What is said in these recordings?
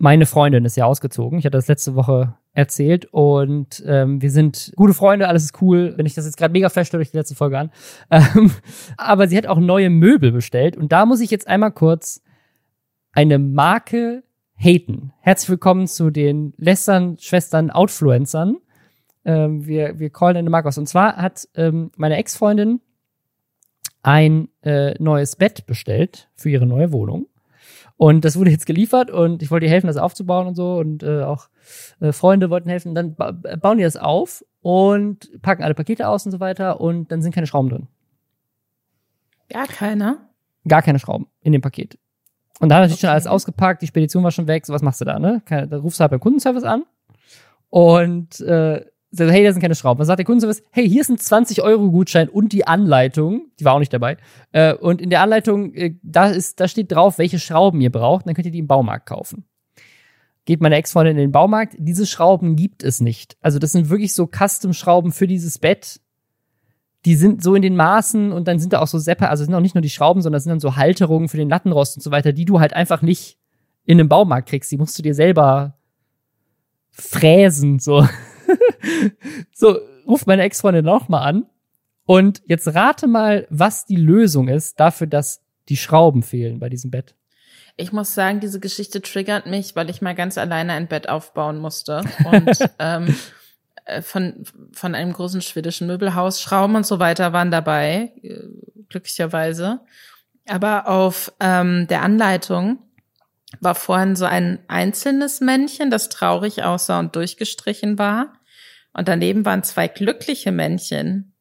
meine Freundin ist ja ausgezogen. Ich hatte das letzte Woche erzählt und ähm, wir sind gute Freunde, alles ist cool. Wenn ich das jetzt gerade mega feststelle durch die letzte Folge an. Ähm, aber sie hat auch neue Möbel bestellt und da muss ich jetzt einmal kurz eine Marke haten. Herzlich willkommen zu den Lästern, Schwestern, Outfluencern. Ähm, wir, wir callen eine Marke aus. Und zwar hat ähm, meine Ex-Freundin ein äh, neues Bett bestellt für ihre neue Wohnung. Und das wurde jetzt geliefert und ich wollte ihr helfen, das aufzubauen und so. Und äh, auch äh, Freunde wollten helfen. Dann ba bauen die das auf und packen alle Pakete aus und so weiter. Und dann sind keine Schrauben drin. Gar keine? Gar keine Schrauben in dem Paket. Und da hat natürlich okay. schon alles ausgepackt, die Spedition war schon weg. So, was machst du da, ne? Da rufst du halt beim Kundenservice an und äh, sagt, hey, da sind keine Schrauben. Was sagt der Kundenservice? Hey, hier ist ein 20-Euro-Gutschein und die Anleitung. Die war auch nicht dabei. Äh, und in der Anleitung, äh, da, ist, da steht drauf, welche Schrauben ihr braucht. Dann könnt ihr die im Baumarkt kaufen. Geht meine Ex-Freundin in den Baumarkt. Diese Schrauben gibt es nicht. Also das sind wirklich so Custom-Schrauben für dieses Bett. Die sind so in den Maßen und dann sind da auch so Seppe, also sind auch nicht nur die Schrauben, sondern sind dann so Halterungen für den Lattenrost und so weiter, die du halt einfach nicht in einem Baumarkt kriegst. Die musst du dir selber fräsen, so. so, ruft meine Ex-Freundin nochmal an. Und jetzt rate mal, was die Lösung ist dafür, dass die Schrauben fehlen bei diesem Bett. Ich muss sagen, diese Geschichte triggert mich, weil ich mal ganz alleine ein Bett aufbauen musste. Und ähm, äh, von, von einem großen schwedischen Möbelhaus, Schrauben und so weiter waren dabei, äh, glücklicherweise. Aber auf ähm, der Anleitung war vorhin so ein einzelnes Männchen, das traurig aussah und durchgestrichen war. Und daneben waren zwei glückliche Männchen.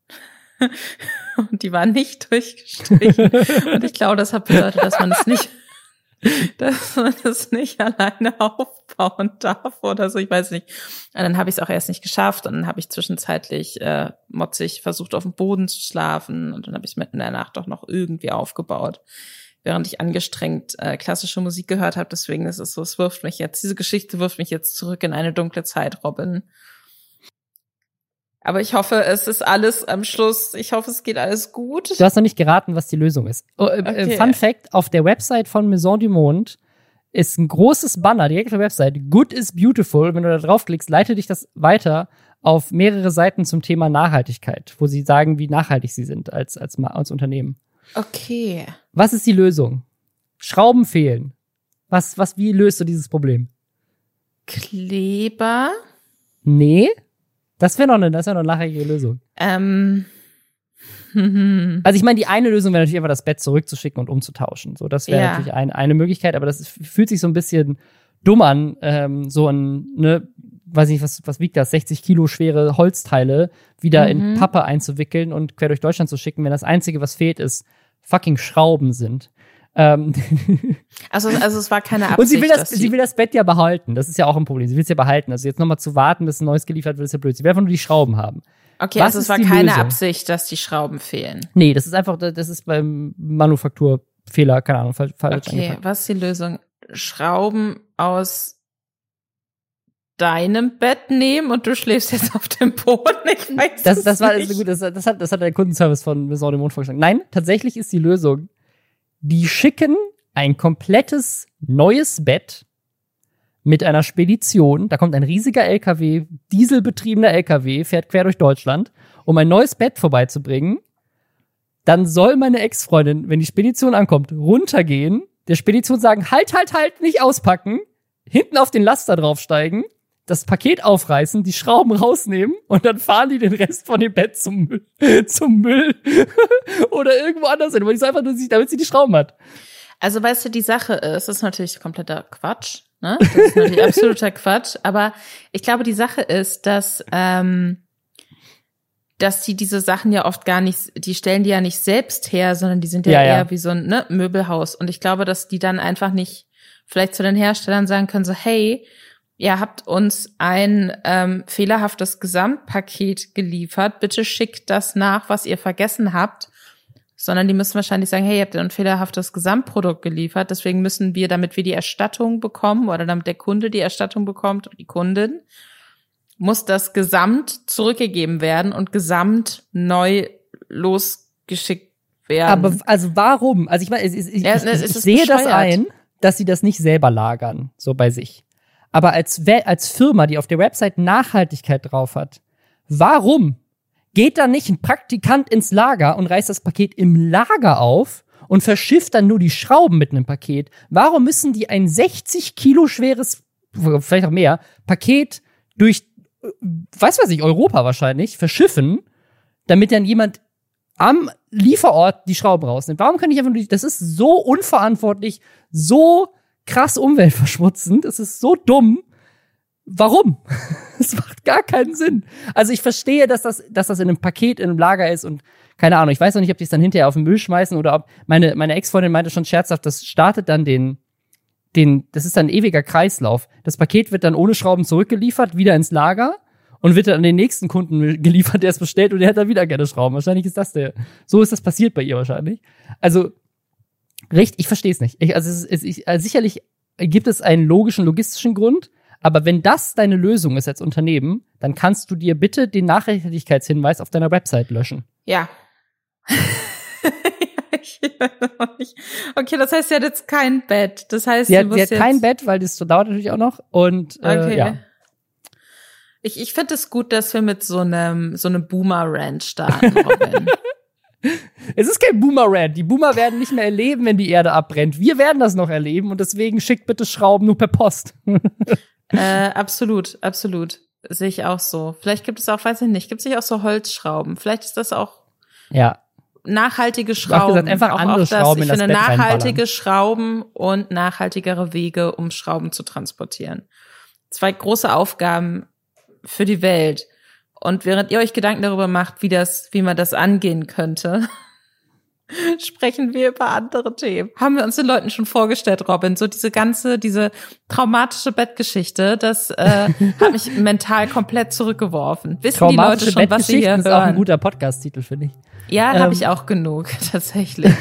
und die waren nicht durchgestrichen. und ich glaube, das hat bedeutet, dass man es nicht, dass man es nicht alleine aufbauen darf oder so. Ich weiß nicht. Und dann habe ich es auch erst nicht geschafft. Und dann habe ich zwischenzeitlich äh, motzig versucht, auf dem Boden zu schlafen. Und dann habe ich es mitten in der Nacht doch noch irgendwie aufgebaut während ich angestrengt äh, klassische Musik gehört habe. Deswegen ist es so, es wirft mich jetzt, diese Geschichte wirft mich jetzt zurück in eine dunkle Zeit, Robin. Aber ich hoffe, es ist alles am Schluss, ich hoffe, es geht alles gut. Du hast noch nicht geraten, was die Lösung ist. Oh, äh, äh okay. Fun Fact, auf der Website von Maison du Monde ist ein großes Banner direkt auf der Website. Good is beautiful. Wenn du da draufklickst, leite dich das weiter auf mehrere Seiten zum Thema Nachhaltigkeit, wo sie sagen, wie nachhaltig sie sind als, als, als Unternehmen. Okay. Was ist die Lösung? Schrauben fehlen. Was, was, wie löst du dieses Problem? Kleber? Nee. Das wäre noch eine, das wäre noch eine nachhaltige Lösung. Ähm. also ich meine, die eine Lösung wäre natürlich einfach das Bett zurückzuschicken und umzutauschen. So, das wäre ja. natürlich ein, eine Möglichkeit, aber das ist, fühlt sich so ein bisschen dumm an, ähm, so ein, ne, weiß nicht, was, was wiegt das, 60 Kilo schwere Holzteile wieder mhm. in Pappe einzuwickeln und quer durch Deutschland zu schicken, wenn das Einzige, was fehlt, ist fucking Schrauben sind. Ähm also, also es war keine Absicht. Und sie will, das, sie will das Bett ja behalten. Das ist ja auch ein Problem. Sie will es ja behalten. Also jetzt nochmal zu warten, bis ein neues geliefert wird, ist ja blöd. Sie will einfach nur die Schrauben haben. Okay, Was also es war keine Lösung? Absicht, dass die Schrauben fehlen. Nee, das ist einfach, das ist beim Manufakturfehler, keine Ahnung, falsch Okay, angefangen. was ist die Lösung? Schrauben aus deinem Bett nehmen und du schläfst jetzt auf dem Boden. Ich weiß das, das war nicht. gut, das, das, hat, das hat der Kundenservice von Maison de Monde vorgeschlagen. Nein, tatsächlich ist die Lösung, die schicken ein komplettes neues Bett mit einer Spedition. Da kommt ein riesiger LKW, dieselbetriebener LKW, fährt quer durch Deutschland, um ein neues Bett vorbeizubringen. Dann soll meine Ex-Freundin, wenn die Spedition ankommt, runtergehen, der Spedition sagen, halt, halt, halt, nicht auspacken, hinten auf den Laster draufsteigen das Paket aufreißen, die Schrauben rausnehmen und dann fahren die den Rest von dem Bett zum Müll, zum Müll oder irgendwo anders hin, weil die einfach nur sieht, damit sie die Schrauben hat. Also weißt du, die Sache ist, das ist natürlich kompletter Quatsch, ne? Das ist natürlich absoluter Quatsch. Aber ich glaube, die Sache ist, dass ähm, dass die diese Sachen ja oft gar nicht, die stellen die ja nicht selbst her, sondern die sind ja, ja eher ja. wie so ein ne, Möbelhaus. Und ich glaube, dass die dann einfach nicht vielleicht zu den Herstellern sagen können, so hey, ihr habt uns ein ähm, fehlerhaftes Gesamtpaket geliefert, bitte schickt das nach, was ihr vergessen habt. Sondern die müssen wahrscheinlich sagen, hey, ihr habt ein fehlerhaftes Gesamtprodukt geliefert, deswegen müssen wir, damit wir die Erstattung bekommen oder damit der Kunde die Erstattung bekommt, die Kundin, muss das Gesamt zurückgegeben werden und Gesamt neu losgeschickt werden. Aber also warum? Also ich meine, ich, ich, ich, ich sehe das ein, dass sie das nicht selber lagern, so bei sich. Aber als, als Firma, die auf der Website Nachhaltigkeit drauf hat, warum geht da nicht ein Praktikant ins Lager und reißt das Paket im Lager auf und verschifft dann nur die Schrauben mit einem Paket? Warum müssen die ein 60 Kilo schweres, vielleicht auch mehr, Paket durch, weiß was ich, Europa wahrscheinlich, verschiffen, damit dann jemand am Lieferort die Schrauben rausnimmt? Warum kann ich einfach nur, das ist so unverantwortlich, so krass umweltverschmutzend, es ist so dumm. Warum? Es macht gar keinen Sinn. Also ich verstehe, dass das, dass das in einem Paket in einem Lager ist und keine Ahnung, ich weiß noch nicht, ob die es dann hinterher auf den Müll schmeißen oder ob meine, meine Ex-Freundin meinte schon scherzhaft, das startet dann den, den, das ist dann ein ewiger Kreislauf. Das Paket wird dann ohne Schrauben zurückgeliefert, wieder ins Lager und wird dann an den nächsten Kunden geliefert, der es bestellt und der hat dann wieder gerne Schrauben. Wahrscheinlich ist das der. So ist das passiert bei ihr wahrscheinlich. Also, recht, ich verstehe es nicht. Ich, also, es ist, ich, also sicherlich gibt es einen logischen, logistischen Grund, aber wenn das deine Lösung ist als Unternehmen, dann kannst du dir bitte den Nachhaltigkeitshinweis auf deiner Website löschen. Ja. okay, das heißt, sie hat jetzt kein Bett. Das heißt, sie hat, sie hat kein Bett, weil das dauert natürlich auch noch. Und äh, okay. ja. Ich, ich finde es gut, dass wir mit so einem so einem Boomer-Rant starten, Robin. Es ist kein Boomer-Rant. Die Boomer werden nicht mehr erleben, wenn die Erde abbrennt. Wir werden das noch erleben und deswegen schickt bitte Schrauben nur per Post. äh, absolut, absolut. Sehe ich auch so. Vielleicht gibt es auch, weiß ich nicht, gibt es nicht auch so Holzschrauben? Vielleicht ist das auch ja. nachhaltige Schrauben. Gesagt, einfach auch, andere auch das, Schrauben ich finde nachhaltige Schrauben und nachhaltigere Wege, um Schrauben zu transportieren. Zwei große Aufgaben für die Welt. Und während ihr euch Gedanken darüber macht, wie das, wie man das angehen könnte, sprechen wir über andere Themen. Haben wir uns den Leuten schon vorgestellt, Robin? So diese ganze, diese traumatische Bettgeschichte, das äh, hat mich mental komplett zurückgeworfen. Wissen die Leute schon, was sie hier hören? ist auch ein guter Podcast-Titel, finde ich. Ja, ähm, habe ich auch genug, tatsächlich.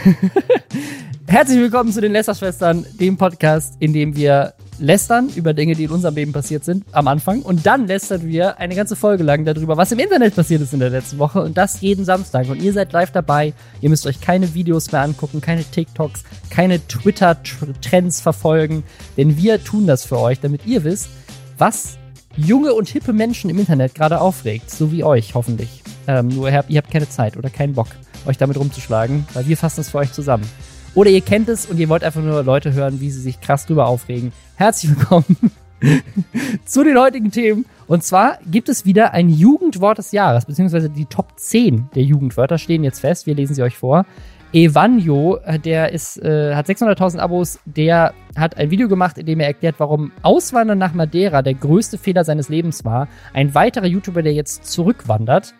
Herzlich willkommen zu den Lästerschwestern, dem Podcast, in dem wir lästern über Dinge, die in unserem Leben passiert sind, am Anfang. Und dann lästern wir eine ganze Folge lang darüber, was im Internet passiert ist in der letzten Woche. Und das jeden Samstag. Und ihr seid live dabei. Ihr müsst euch keine Videos mehr angucken, keine TikToks, keine Twitter-Trends verfolgen. Denn wir tun das für euch, damit ihr wisst, was junge und hippe Menschen im Internet gerade aufregt. So wie euch, hoffentlich. Ähm, nur ihr habt, keine Zeit oder keinen Bock, euch damit rumzuschlagen, weil wir fassen es für euch zusammen. Oder ihr kennt es und ihr wollt einfach nur Leute hören, wie sie sich krass drüber aufregen. Herzlich willkommen zu den heutigen Themen. Und zwar gibt es wieder ein Jugendwort des Jahres, beziehungsweise die Top 10 der Jugendwörter stehen jetzt fest. Wir lesen sie euch vor. Evanjo, äh, der ist, äh, hat 600.000 Abos, der hat ein Video gemacht, in dem er erklärt, warum Auswandern nach Madeira der größte Fehler seines Lebens war. Ein weiterer YouTuber, der jetzt zurückwandert.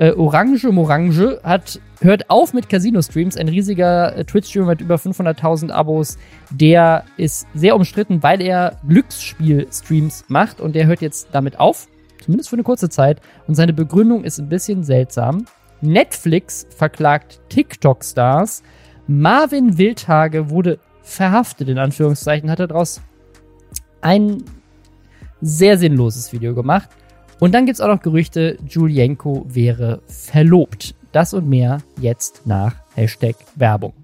Äh, Orange Morange hat hört auf mit Casino-Streams. Ein riesiger äh, Twitch-Streamer mit über 500.000 Abos. Der ist sehr umstritten, weil er Glücksspiel-Streams macht und der hört jetzt damit auf. Zumindest für eine kurze Zeit. Und seine Begründung ist ein bisschen seltsam. Netflix verklagt TikTok-Stars. Marvin Wildhage wurde verhaftet, in Anführungszeichen, hat er daraus ein sehr sinnloses Video gemacht. Und dann gibt es auch noch Gerüchte, Julienko wäre verlobt. Das und mehr jetzt nach Hashtag Werbung.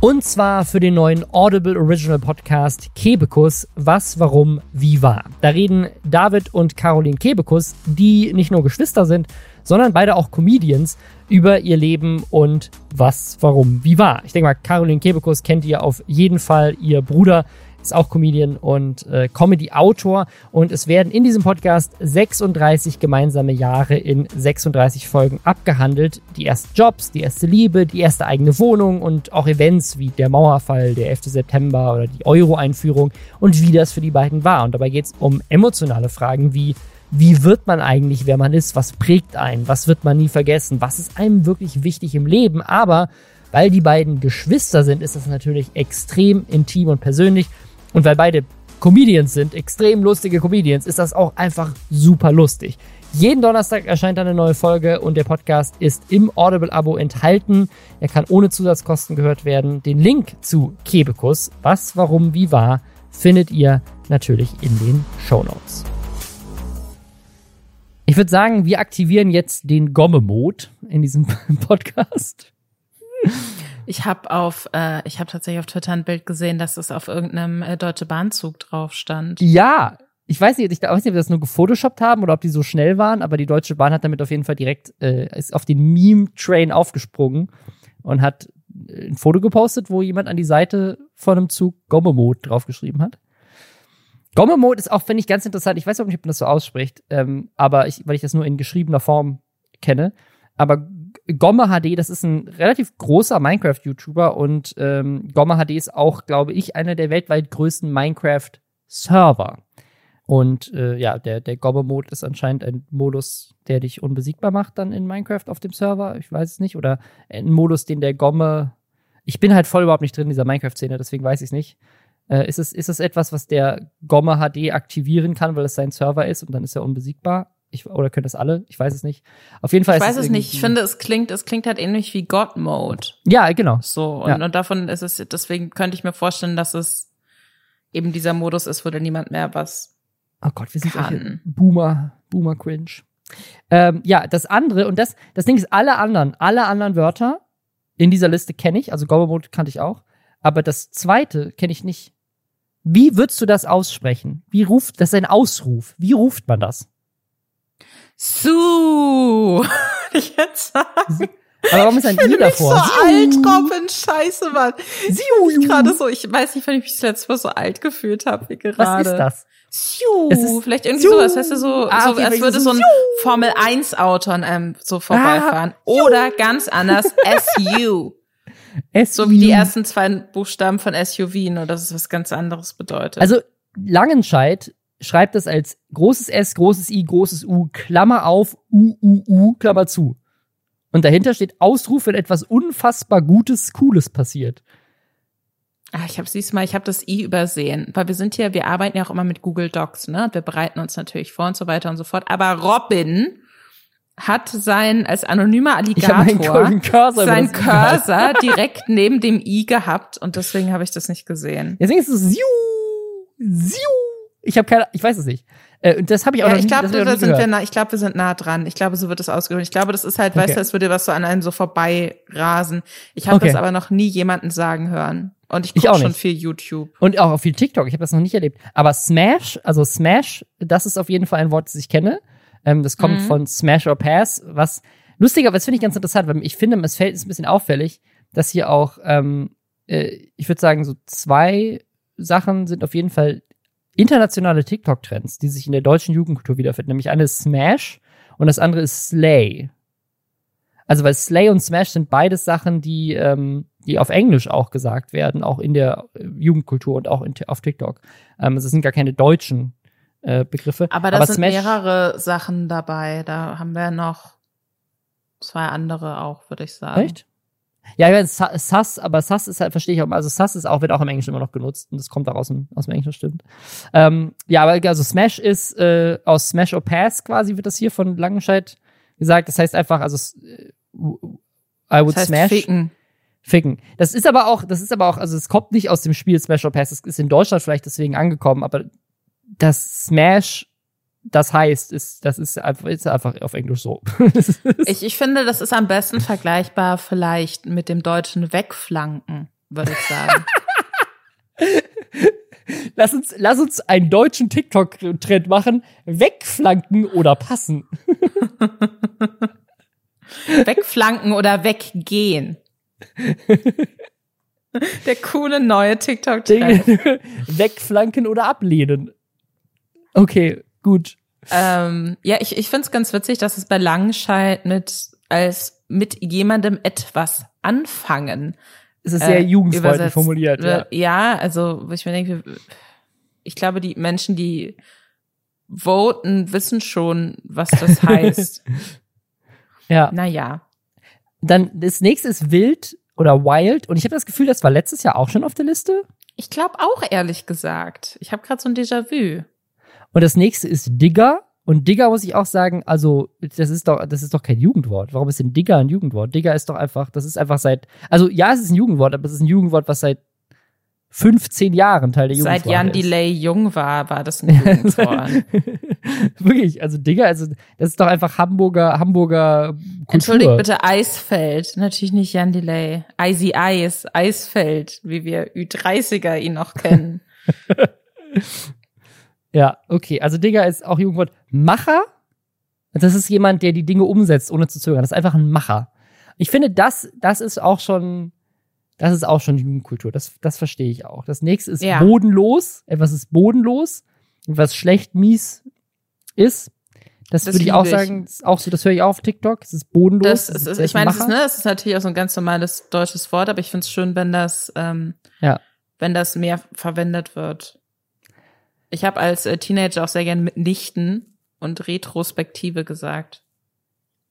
Und zwar für den neuen Audible Original Podcast Kebekus, was, warum, wie war. Da reden David und Caroline Kebekus, die nicht nur Geschwister sind, sondern beide auch Comedians, über ihr Leben und was, warum, wie war. Ich denke mal, Caroline Kebekus kennt ihr auf jeden Fall. Ihr Bruder ist auch Comedian und äh, Comedy-Autor. Und es werden in diesem Podcast 36 gemeinsame Jahre in 36 Folgen abgehandelt. Die ersten Jobs, die erste Liebe, die erste eigene Wohnung und auch Events wie der Mauerfall, der 11. September oder die Euro-Einführung und wie das für die beiden war. Und dabei geht es um emotionale Fragen wie wie wird man eigentlich, wer man ist? Was prägt einen? Was wird man nie vergessen? Was ist einem wirklich wichtig im Leben? Aber weil die beiden Geschwister sind, ist das natürlich extrem intim und persönlich. Und weil beide Comedians sind, extrem lustige Comedians, ist das auch einfach super lustig. Jeden Donnerstag erscheint eine neue Folge und der Podcast ist im Audible-Abo enthalten. Er kann ohne Zusatzkosten gehört werden. Den Link zu Kebekus, was, warum, wie war, findet ihr natürlich in den Show Notes. Ich würde sagen, wir aktivieren jetzt den Gomme-Mode in diesem Podcast. Ich habe auf, äh, ich habe tatsächlich auf Twitter ein Bild gesehen, dass es auf irgendeinem äh, Deutsche Bahnzug drauf stand. Ja, ich weiß nicht, ich weiß nicht, ob wir das nur gefotoshoppt haben oder ob die so schnell waren, aber die Deutsche Bahn hat damit auf jeden Fall direkt äh, ist auf den Meme-Train aufgesprungen und hat äh, ein Foto gepostet, wo jemand an die Seite von einem Zug Gomme-Mode draufgeschrieben hat. Gomme-Mode ist auch, finde ich, ganz interessant. Ich weiß auch nicht, ob man das so ausspricht, ähm, aber ich, weil ich das nur in geschriebener Form kenne. Aber Gomme HD, das ist ein relativ großer Minecraft-YouTuber und ähm, Gomme HD ist auch, glaube ich, einer der weltweit größten Minecraft-Server. Und äh, ja, der, der Gomme-Mode ist anscheinend ein Modus, der dich unbesiegbar macht dann in Minecraft auf dem Server. Ich weiß es nicht. Oder ein Modus, den der Gomme. Ich bin halt voll überhaupt nicht drin in dieser Minecraft-Szene, deswegen weiß ich es nicht. Äh, ist, es, ist es etwas, was der Gomme HD aktivieren kann, weil es sein Server ist und dann ist er unbesiegbar? Ich, oder können das alle? Ich weiß es nicht. Auf jeden Fall ich weiß es nicht. Ich finde, es klingt, es klingt halt ähnlich wie God Mode. Ja, genau. So. Und, Ja. und davon ist es, deswegen könnte ich mir vorstellen, dass es eben dieser Modus ist, wo dann niemand mehr was Oh Gott, wir sind kann. Boomer, Boomer Cringe. Ähm, ja, das andere, und das, das Ding ist, alle anderen, alle anderen Wörter in dieser Liste kenne ich, also Gobblemode kannte ich auch, aber das zweite kenne ich nicht. Wie würdest du das aussprechen? Wie ruft, das ist ein Ausruf. Wie ruft man das? Su! ich jetzt sagen. Aber warum ist ein Ich I nicht so davor? alt, Robin. Scheiße, Mann. Siu. Gerade so, ich weiß nicht, wann ich mich das letzte Mal so alt gefühlt habe wie gerade. Was ist das? Siu. Es ist- Vielleicht irgendwie Siu. so, als heißt du so, Ah, so okay, als würde so ein Formel 1 Auto an einem so vorbeifahren. Oder ganz anders, SU. S So wie die ersten zwei Buchstaben von SUV, nur dass es was ganz anderes bedeutet. Also Langenscheid schreibt das als großes S, großes I, großes U, Klammer auf, U, U, U, Klammer zu. Und dahinter steht Ausruf, wenn etwas unfassbar Gutes, Cooles passiert. Ah, ich habe diesmal, ich habe das I übersehen, weil wir sind hier, wir arbeiten ja auch immer mit Google Docs, ne? Wir bereiten uns natürlich vor und so weiter und so fort. Aber Robin hat sein als anonymer Alligator Cursor sein. Cursor direkt neben dem I gehabt und deswegen habe ich das nicht gesehen. Deswegen ist es Siu, Siu. Ich habe keine, ich weiß es nicht. Äh, und das habe ich auch Ja, noch ich glaube, nie sind wir nah, ich glaube, wir sind nah dran. Ich glaube, so wird es ausgehört. Ich glaube, das ist halt, weißt Okay. du, als würde was so an einem so vorbeirasen. Ich habe Okay. das aber noch nie jemanden sagen hören. Und ich gucke schon viel YouTube. Und auch auf viel TikTok. Ich habe das noch nicht erlebt. Aber Smash, also Smash, das ist auf jeden Fall ein Wort, das ich kenne. Ähm, das kommt Mhm. von Smash or Pass, was lustiger, das finde ich ganz interessant, weil ich finde, es fällt, ein bisschen auffällig, dass hier auch, ähm, äh, ich würde sagen, so zwei Sachen sind auf jeden Fall internationale TikTok-Trends, die sich in der deutschen Jugendkultur wiederfinden. Nämlich eine ist Smash und das andere ist Slay. Also weil Slay und Smash sind beides Sachen, die, ähm, die auf Englisch auch gesagt werden, auch in der äh, Jugendkultur und auch in, auf TikTok. Ähm, also es sind gar keine deutschen äh, Begriffe. Aber da sind mehrere Sachen dabei. Da haben wir noch zwei andere auch, würde ich sagen. Echt? Ja, ich weiß, Sa- Sass, aber Sass ist halt, verstehe ich auch, also Sass ist auch, wird auch im Englischen immer noch genutzt und das kommt auch aus dem, aus dem Englischen, stimmt. Ähm, ja, aber also Smash ist, äh, aus Smash or Pass quasi wird das hier von Langenscheid gesagt. Das heißt einfach, also äh, I would Das heißt smash. ficken. Ficken. Das ist aber auch, das ist aber auch, also es kommt nicht aus dem Spiel Smash or Pass, es ist in Deutschland vielleicht deswegen angekommen, aber das Smash, das heißt, ist, das ist einfach, ist einfach auf Englisch so. Ich, ich finde, das ist am besten vergleichbar vielleicht mit dem deutschen Wegflanken, würde ich sagen. lass uns, lass uns einen deutschen TikTok-Trend machen. Wegflanken oder passen. Wegflanken oder weggehen. Der coole neue TikTok-Trend. Wegflanken oder ablehnen. Okay, gut. Ähm, ja, ich, ich finde es ganz witzig, dass es bei Langenscheid mit als mit jemandem etwas anfangen. Es ist sehr äh, jugendfreundlich formuliert. Ja. Ja, also ich mir denke, ich glaube, die Menschen, die voten, wissen schon, was das heißt. ja. naja. Dann das nächste ist wild oder wild. Und ich habe das Gefühl, das war letztes Jahr auch schon auf der Liste. Ich glaube auch, ehrlich gesagt. Ich habe gerade so ein Déjà-vu. Und das nächste ist Digger. Und Digger muss ich auch sagen, also das ist doch, das ist doch kein Jugendwort. Warum ist denn Digger ein Jugendwort? Digger ist doch einfach, das ist einfach seit, also ja, es ist ein Jugendwort, aber es ist ein Jugendwort, was seit 15 Jahren Teil der Jugendsprache Seit Jan ist. Delay jung war, war das ein Jugendwort. Wirklich, also Digga, also das ist doch einfach Hamburger, Hamburger Kultur. Entschuldigt bitte, Eisfeld. Natürlich nicht Jan Delay. Eisy Eis, Eisfeld, wie wir Ü30er ihn noch kennen. Ja, okay. Also Digga ist auch Jugendwort. Macher, das ist jemand, der die Dinge umsetzt, ohne zu zögern. Das ist einfach ein Macher. Ich finde, das, das ist auch schon, das ist auch schon Jugendkultur. Das, das verstehe ich auch. Das nächste ist Ja. bodenlos. Etwas ist bodenlos. Was schlecht, mies ist. Das, Das würde ich auch ich. sagen, ist auch so, das höre ich auch auf TikTok. Es ist bodenlos. Das es ist, ich meine, es ist, ne, ist natürlich auch so ein ganz normales deutsches Wort, aber ich finde es schön, wenn das, ähm, Ja. wenn das mehr verwendet wird. Ich habe als äh, Teenager auch sehr gern mitnichten und Retrospektive gesagt.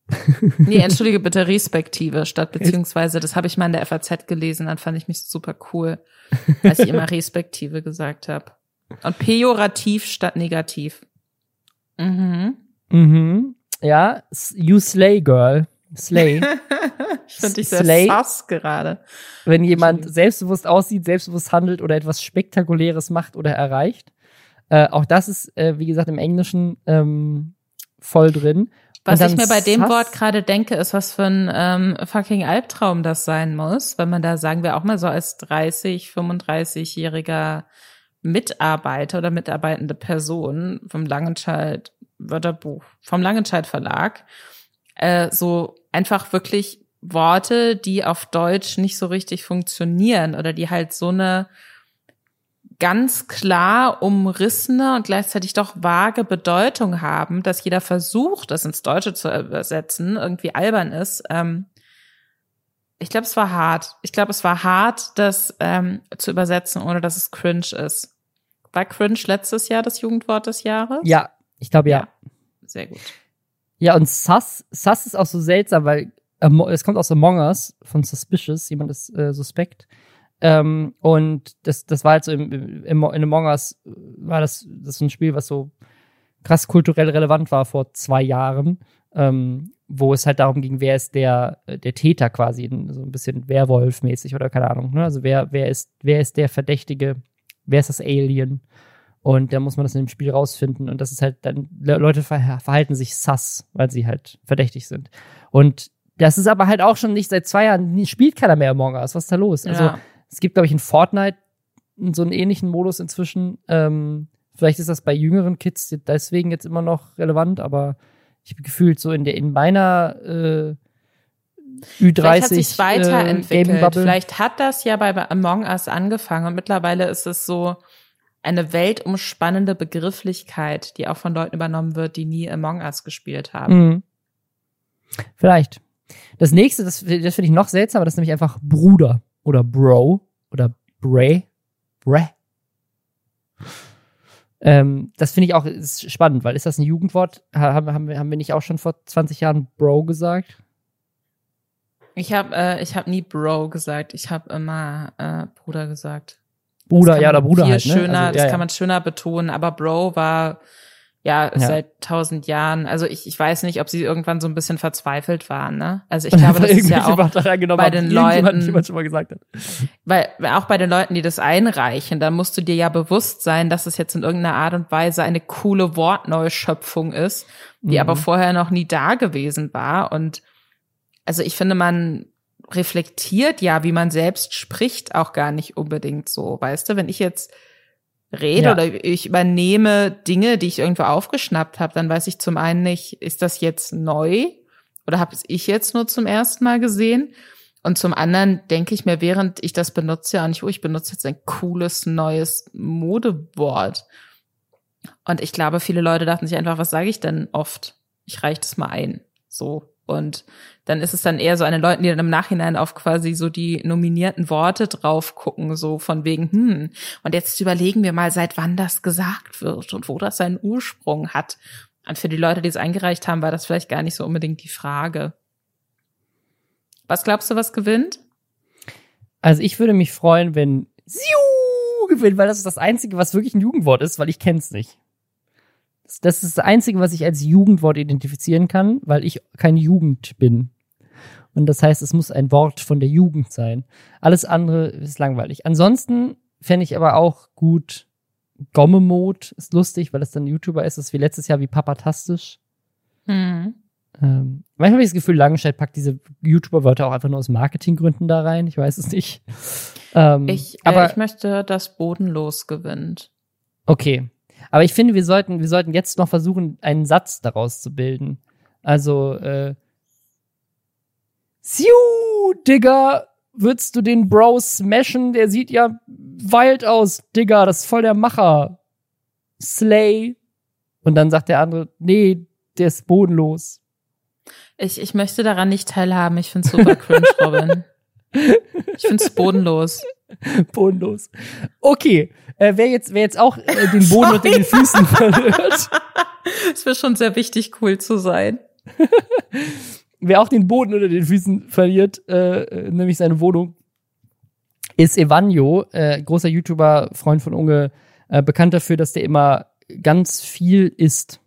nee, entschuldige bitte, Respektive statt beziehungsweise, das habe ich mal in der FAZ gelesen, dann fand ich mich super cool, als ich immer Respektive gesagt habe. Und pejorativ statt negativ. Mhm. Mhm. Ja, you slay, girl. Slay. Ich finde dich sehr Slay. sass gerade. wenn jemand selbstbewusst aussieht, selbstbewusst handelt oder etwas Spektakuläres macht oder erreicht. Äh, auch das ist, äh, wie gesagt, im Englischen ähm, voll drin. Was ich mir bei dem Wort gerade denke, ist, was für ein ähm, fucking Albtraum das sein muss, wenn man da, sagen wir auch mal so als 30, 35-jähriger Mitarbeiter oder mitarbeitende Person vom Langenscheid Wörterbuch, vom Langenscheid Verlag, äh, so einfach wirklich Worte, die auf Deutsch nicht so richtig funktionieren oder die halt so eine ganz klar umrissene und gleichzeitig doch vage Bedeutung haben, dass jeder Versuch, das ins Deutsche zu übersetzen, irgendwie albern ist. Ähm, ich glaube, es war hart. Ich glaube, es war hart, das ähm, zu übersetzen, ohne dass es cringe ist. War cringe letztes Jahr das Jugendwort des Jahres? Ja, ich glaube ja. Sehr gut. Ja, und sus, sus ist auch so seltsam, weil es kommt aus Among Us von Suspicious, jemand ist äh, suspekt. Ähm, und das, das war halt so im, im, in Among Us äh, war das, das ist ein Spiel, was so krass kulturell relevant war vor zwei Jahren, ähm, wo es halt darum ging, wer ist der, äh, der Täter quasi, so ein bisschen Werwolf-mäßig oder keine Ahnung. Ne? Also wer, wer ist, wer ist der Verdächtige, wer ist das Alien? Und da muss man das in dem Spiel rausfinden. Und das ist halt dann, Le Leute ver verhalten sich sus, weil sie halt verdächtig sind. Und das ist aber halt auch schon nicht seit zwei Jahren, spielt keiner mehr Among Us. Was ist da los? Also, ja. Es gibt, glaube ich, in Fortnite so einen ähnlichen Modus inzwischen. Ähm, vielleicht ist das bei jüngeren Kids deswegen jetzt immer noch relevant, aber ich habe gefühlt so in der in meiner äh, Ü30 Vielleicht hat sich äh, weiterentwickelt. Gaming-Bubble. Vielleicht hat das ja bei Among Us angefangen und mittlerweile ist es so eine weltumspannende Begrifflichkeit, die auch von Leuten übernommen wird, die nie Among Us gespielt haben. Mhm. Vielleicht. Das nächste, das, das finde ich noch seltsamer, das ist nämlich einfach Bruder oder Bro oder Bray. Bray. Ähm, das finde ich auch ist spannend, weil ist das ein Jugendwort? Ha- Haben, haben, wir- haben wir nicht auch schon vor 20 Jahren Bro gesagt? Ich habe äh, ich hab nie Bro gesagt, ich habe immer äh, Bruder gesagt. Bruder, Das ja, oder Bruder halt, ne? schöner, Also, das ja, ja. kann man schöner betonen, aber Bro war ja, Ja. seit tausend Jahren. Also ich, ich weiß nicht, ob sie irgendwann so ein bisschen verzweifelt waren. Ne? Also ich glaube, das ist ja auch bei den Leuten- schon mal gesagt hat. Weil auch bei den Leuten, die das einreichen, da musst du dir ja bewusst sein, dass es jetzt in irgendeiner Art und Weise eine coole Wortneuschöpfung ist, die Mhm. aber vorher noch nie da gewesen war. Und also ich finde, man reflektiert ja, wie man selbst spricht, auch gar nicht unbedingt so. Weißt du, wenn ich jetzt rede Ja. oder ich übernehme Dinge, die ich irgendwo aufgeschnappt habe, dann weiß ich zum einen nicht, ist das jetzt neu oder habe es ich jetzt nur zum ersten Mal gesehen? Und zum anderen denke ich mir, während ich das benutze, ja nicht, oh, ich benutze jetzt ein cooles neues Modewort. Und ich glaube, viele Leute dachten sich einfach, was sage ich denn oft? Ich reiche das mal ein. So. Und dann ist es dann eher so eine Leute, die dann im Nachhinein auf quasi so die nominierten Worte drauf gucken, so von wegen, hm, und jetzt überlegen wir mal, seit wann das gesagt wird und wo das seinen Ursprung hat. Und für die Leute, die es eingereicht haben, war das vielleicht gar nicht so unbedingt die Frage. Was glaubst du, was gewinnt? Also ich würde mich freuen, wenn Siu gewinnt, weil das ist das Einzige, was wirklich ein Jugendwort ist, weil ich kenn's nicht. Das, ist das Einzige, was ich als Jugendwort identifizieren kann, weil ich keine Jugend bin. Und das heißt, es muss ein Wort von der Jugend sein. Alles andere ist langweilig. Ansonsten fände ich aber auch gut. Gomme-Mode ist lustig, weil es dann YouTuber ist. Das ist wie letztes Jahr wie Papatastisch. Hm. Ähm, manchmal habe ich das Gefühl, Langenscheid packt diese YouTuber-Wörter auch einfach nur aus Marketinggründen da rein. Ich weiß es nicht. Ähm, Ich, äh, aber ich möchte, dass Bodenlos gewinnt. okay. Aber ich finde, wir sollten, wir sollten jetzt noch versuchen, einen Satz daraus zu bilden. Also, äh, Siu, Digga, würdest du den Bro smashen? Der sieht ja wild aus, Digga, das ist voll der Macher. Slay. Und dann sagt der andere, nee, der ist bodenlos. Ich, ich möchte daran nicht teilhaben. Ich find's super cringe, Robin. Ich find's bodenlos. bodenlos. Okay, äh, wer jetzt, wer jetzt auch äh, den Boden unter den Füßen verliert, Es wäre schon sehr wichtig, cool zu sein. wer auch den Boden unter den Füßen verliert, äh, äh, nämlich seine Wohnung, ist Evanjo, äh, großer YouTuber, Freund von Unge, äh, bekannt dafür, dass der immer ganz viel isst.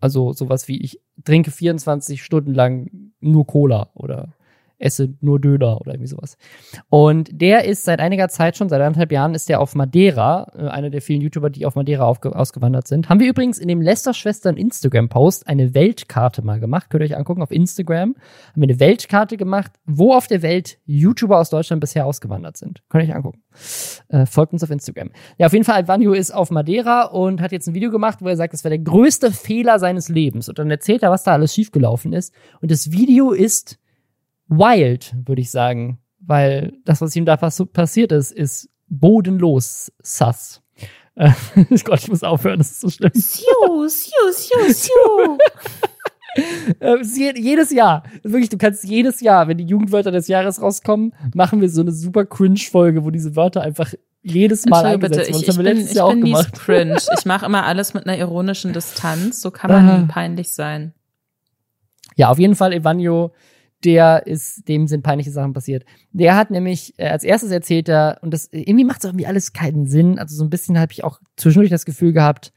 Also sowas wie ich trinke 24 Stunden lang nur Cola oder esse nur Döner oder irgendwie sowas. Und der ist seit einiger Zeit schon, seit anderthalb Jahren, ist der auf Madeira, äh, einer der vielen YouTuber, die auf Madeira ausgewandert sind. Haben wir übrigens in dem Lester-Schwestern Instagram-Post eine Weltkarte mal gemacht. Könnt ihr euch angucken auf Instagram. Haben wir eine Weltkarte gemacht, wo auf der Welt YouTuber aus Deutschland bisher ausgewandert sind. Könnt ihr euch angucken. Äh, folgt uns auf Instagram. Ja, auf jeden Fall, Alvanio ist auf Madeira und hat jetzt ein Video gemacht, wo er sagt, das wäre der größte Fehler seines Lebens. Und dann erzählt er, was da alles schiefgelaufen ist. Und das Video ist wild, würde ich sagen. Weil das, was ihm da pass passiert ist, ist bodenlos sass. Äh, Gott, ich muss aufhören, das ist so schlimm. Siu, siu, siu, siu. Jedes Jahr, wirklich, du kannst jedes Jahr, wenn die Jugendwörter des Jahres rauskommen, machen wir so eine super Cringe-Folge, wo diese Wörter einfach jedes Mal eingesetzt werden. ich, Das haben wir bin, letztes Jahr auch bin gemacht. cringe. Ich mache immer alles mit einer ironischen Distanz. So kann man Ah. peinlich sein. Ja, auf jeden Fall Evanio, der ist, dem sind peinliche Sachen passiert. Der hat nämlich, äh, als erstes erzählt er, und das irgendwie macht irgendwie alles keinen Sinn. Also so ein bisschen habe ich auch zwischendurch das Gefühl gehabt,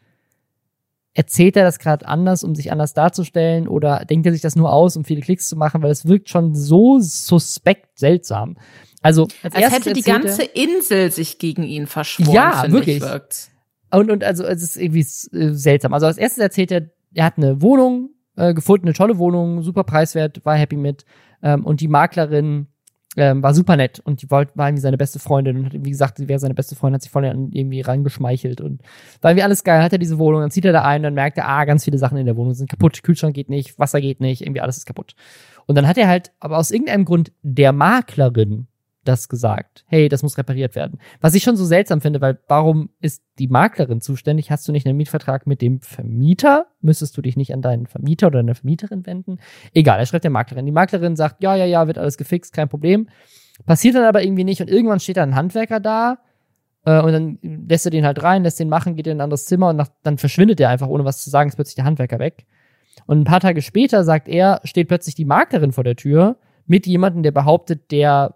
erzählt er das gerade anders, um sich anders darzustellen, oder denkt er sich das nur aus, um viele Klicks zu machen, weil es wirkt schon so suspekt seltsam. Also als, Als hätte die ganze Insel sich gegen ihn verschworen. Ja, wirklich. Er, und, und also es ist irgendwie äh, seltsam. Also als erstes erzählt er, er hat eine Wohnung äh, gefunden, eine tolle Wohnung, super preiswert, war happy mit. Ähm, und die Maklerin ähm, war super nett und die wollte, war irgendwie seine beste Freundin und hat irgendwie gesagt, sie wäre seine beste Freundin, hat sich voll irgendwie rangeschmeichelt und war irgendwie alles geil, hat er diese Wohnung, dann zieht er da ein, dann merkt er, ah, ganz viele Sachen in der Wohnung sind kaputt, Kühlschrank geht nicht, Wasser geht nicht, irgendwie alles ist kaputt. Und dann hat er halt, aber aus irgendeinem Grund der Maklerin das gesagt. Hey, das muss repariert werden. Was ich schon so seltsam finde, weil warum ist die Maklerin zuständig? Hast du nicht einen Mietvertrag mit dem Vermieter? Müsstest du dich nicht an deinen Vermieter oder deine Vermieterin wenden? Egal, er schreibt der Maklerin. Die Maklerin sagt, ja, ja, ja, wird alles gefixt, kein Problem. Passiert dann aber irgendwie nicht und irgendwann steht da ein Handwerker da äh, und dann lässt er den halt rein, lässt den machen, geht in ein anderes Zimmer und nach, dann verschwindet der einfach, ohne was zu sagen, ist plötzlich der Handwerker weg. Und ein paar Tage später, sagt er, steht plötzlich die Maklerin vor der Tür mit jemandem, der behauptet, der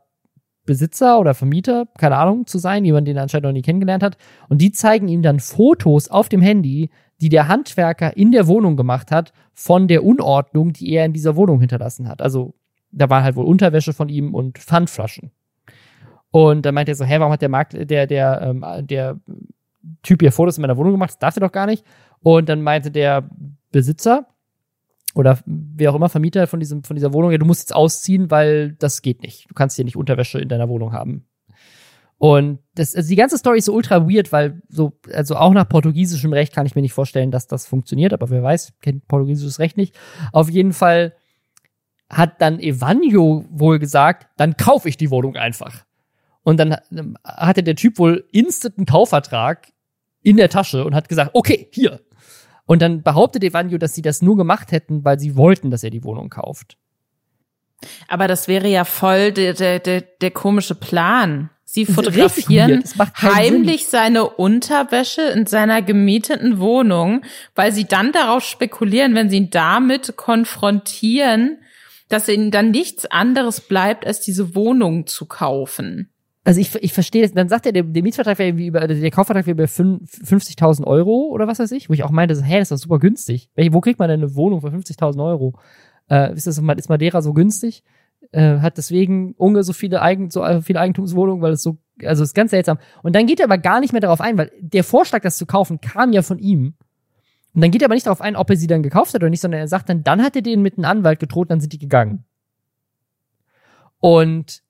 Besitzer oder Vermieter, keine Ahnung, zu sein, jemand, den er anscheinend noch nie kennengelernt hat. Und die zeigen ihm dann Fotos auf dem Handy, die der Handwerker in der Wohnung gemacht hat, von der Unordnung, die er in dieser Wohnung hinterlassen hat. Also, da war halt wohl Unterwäsche von ihm und Pfandflaschen. Und dann meint er so, hä, warum hat der Markt, der, der, ähm, der Typ hier Fotos in meiner Wohnung gemacht? Das darf er doch gar nicht. Und dann meinte der Besitzer, oder wer auch immer Vermieter von diesem von dieser Wohnung, ja, du musst jetzt ausziehen, weil das geht nicht. Du kannst hier nicht Unterwäsche in deiner Wohnung haben. Und das, also die ganze Story ist so ultra weird, weil so, also auch nach portugiesischem Recht kann ich mir nicht vorstellen, dass das funktioniert, aber wer weiß, kennt portugiesisches Recht nicht. Auf jeden Fall hat dann Evanjo wohl gesagt, dann kaufe ich die Wohnung einfach. Und dann ähm, hatte der Typ wohl instant einen Kaufvertrag in der Tasche und hat gesagt, okay, hier. Und dann behauptet Evanjo, dass sie das nur gemacht hätten, weil sie wollten, dass er die Wohnung kauft. Aber das wäre ja voll der, der, der, der komische Plan. Sie fotografieren heimlich seine Unterwäsche in seiner gemieteten Wohnung, weil sie dann darauf spekulieren, wenn sie ihn damit konfrontieren, dass ihnen dann nichts anderes bleibt, als diese Wohnung zu kaufen. Also ich, ich verstehe das. Dann sagt er, der, der Mietvertrag wäre irgendwie über, also der Kaufvertrag wäre über fün- 50.000 Euro oder was weiß ich, wo ich auch meinte, hä, das ist doch super günstig. Wo kriegt man denn eine Wohnung für 50.000 Euro? Äh, ist, das, ist Madeira so günstig? äh, hat deswegen Unge so viele, Eigen, so äh, viele Eigentumswohnungen, weil es so, also ist ganz seltsam. Und dann geht er aber gar nicht mehr darauf ein, weil der Vorschlag, das zu kaufen, kam ja von ihm. Und dann geht er aber nicht darauf ein, ob er sie dann gekauft hat oder nicht, sondern er sagt dann, dann hat er denen mit einem Anwalt gedroht, dann sind die gegangen. Und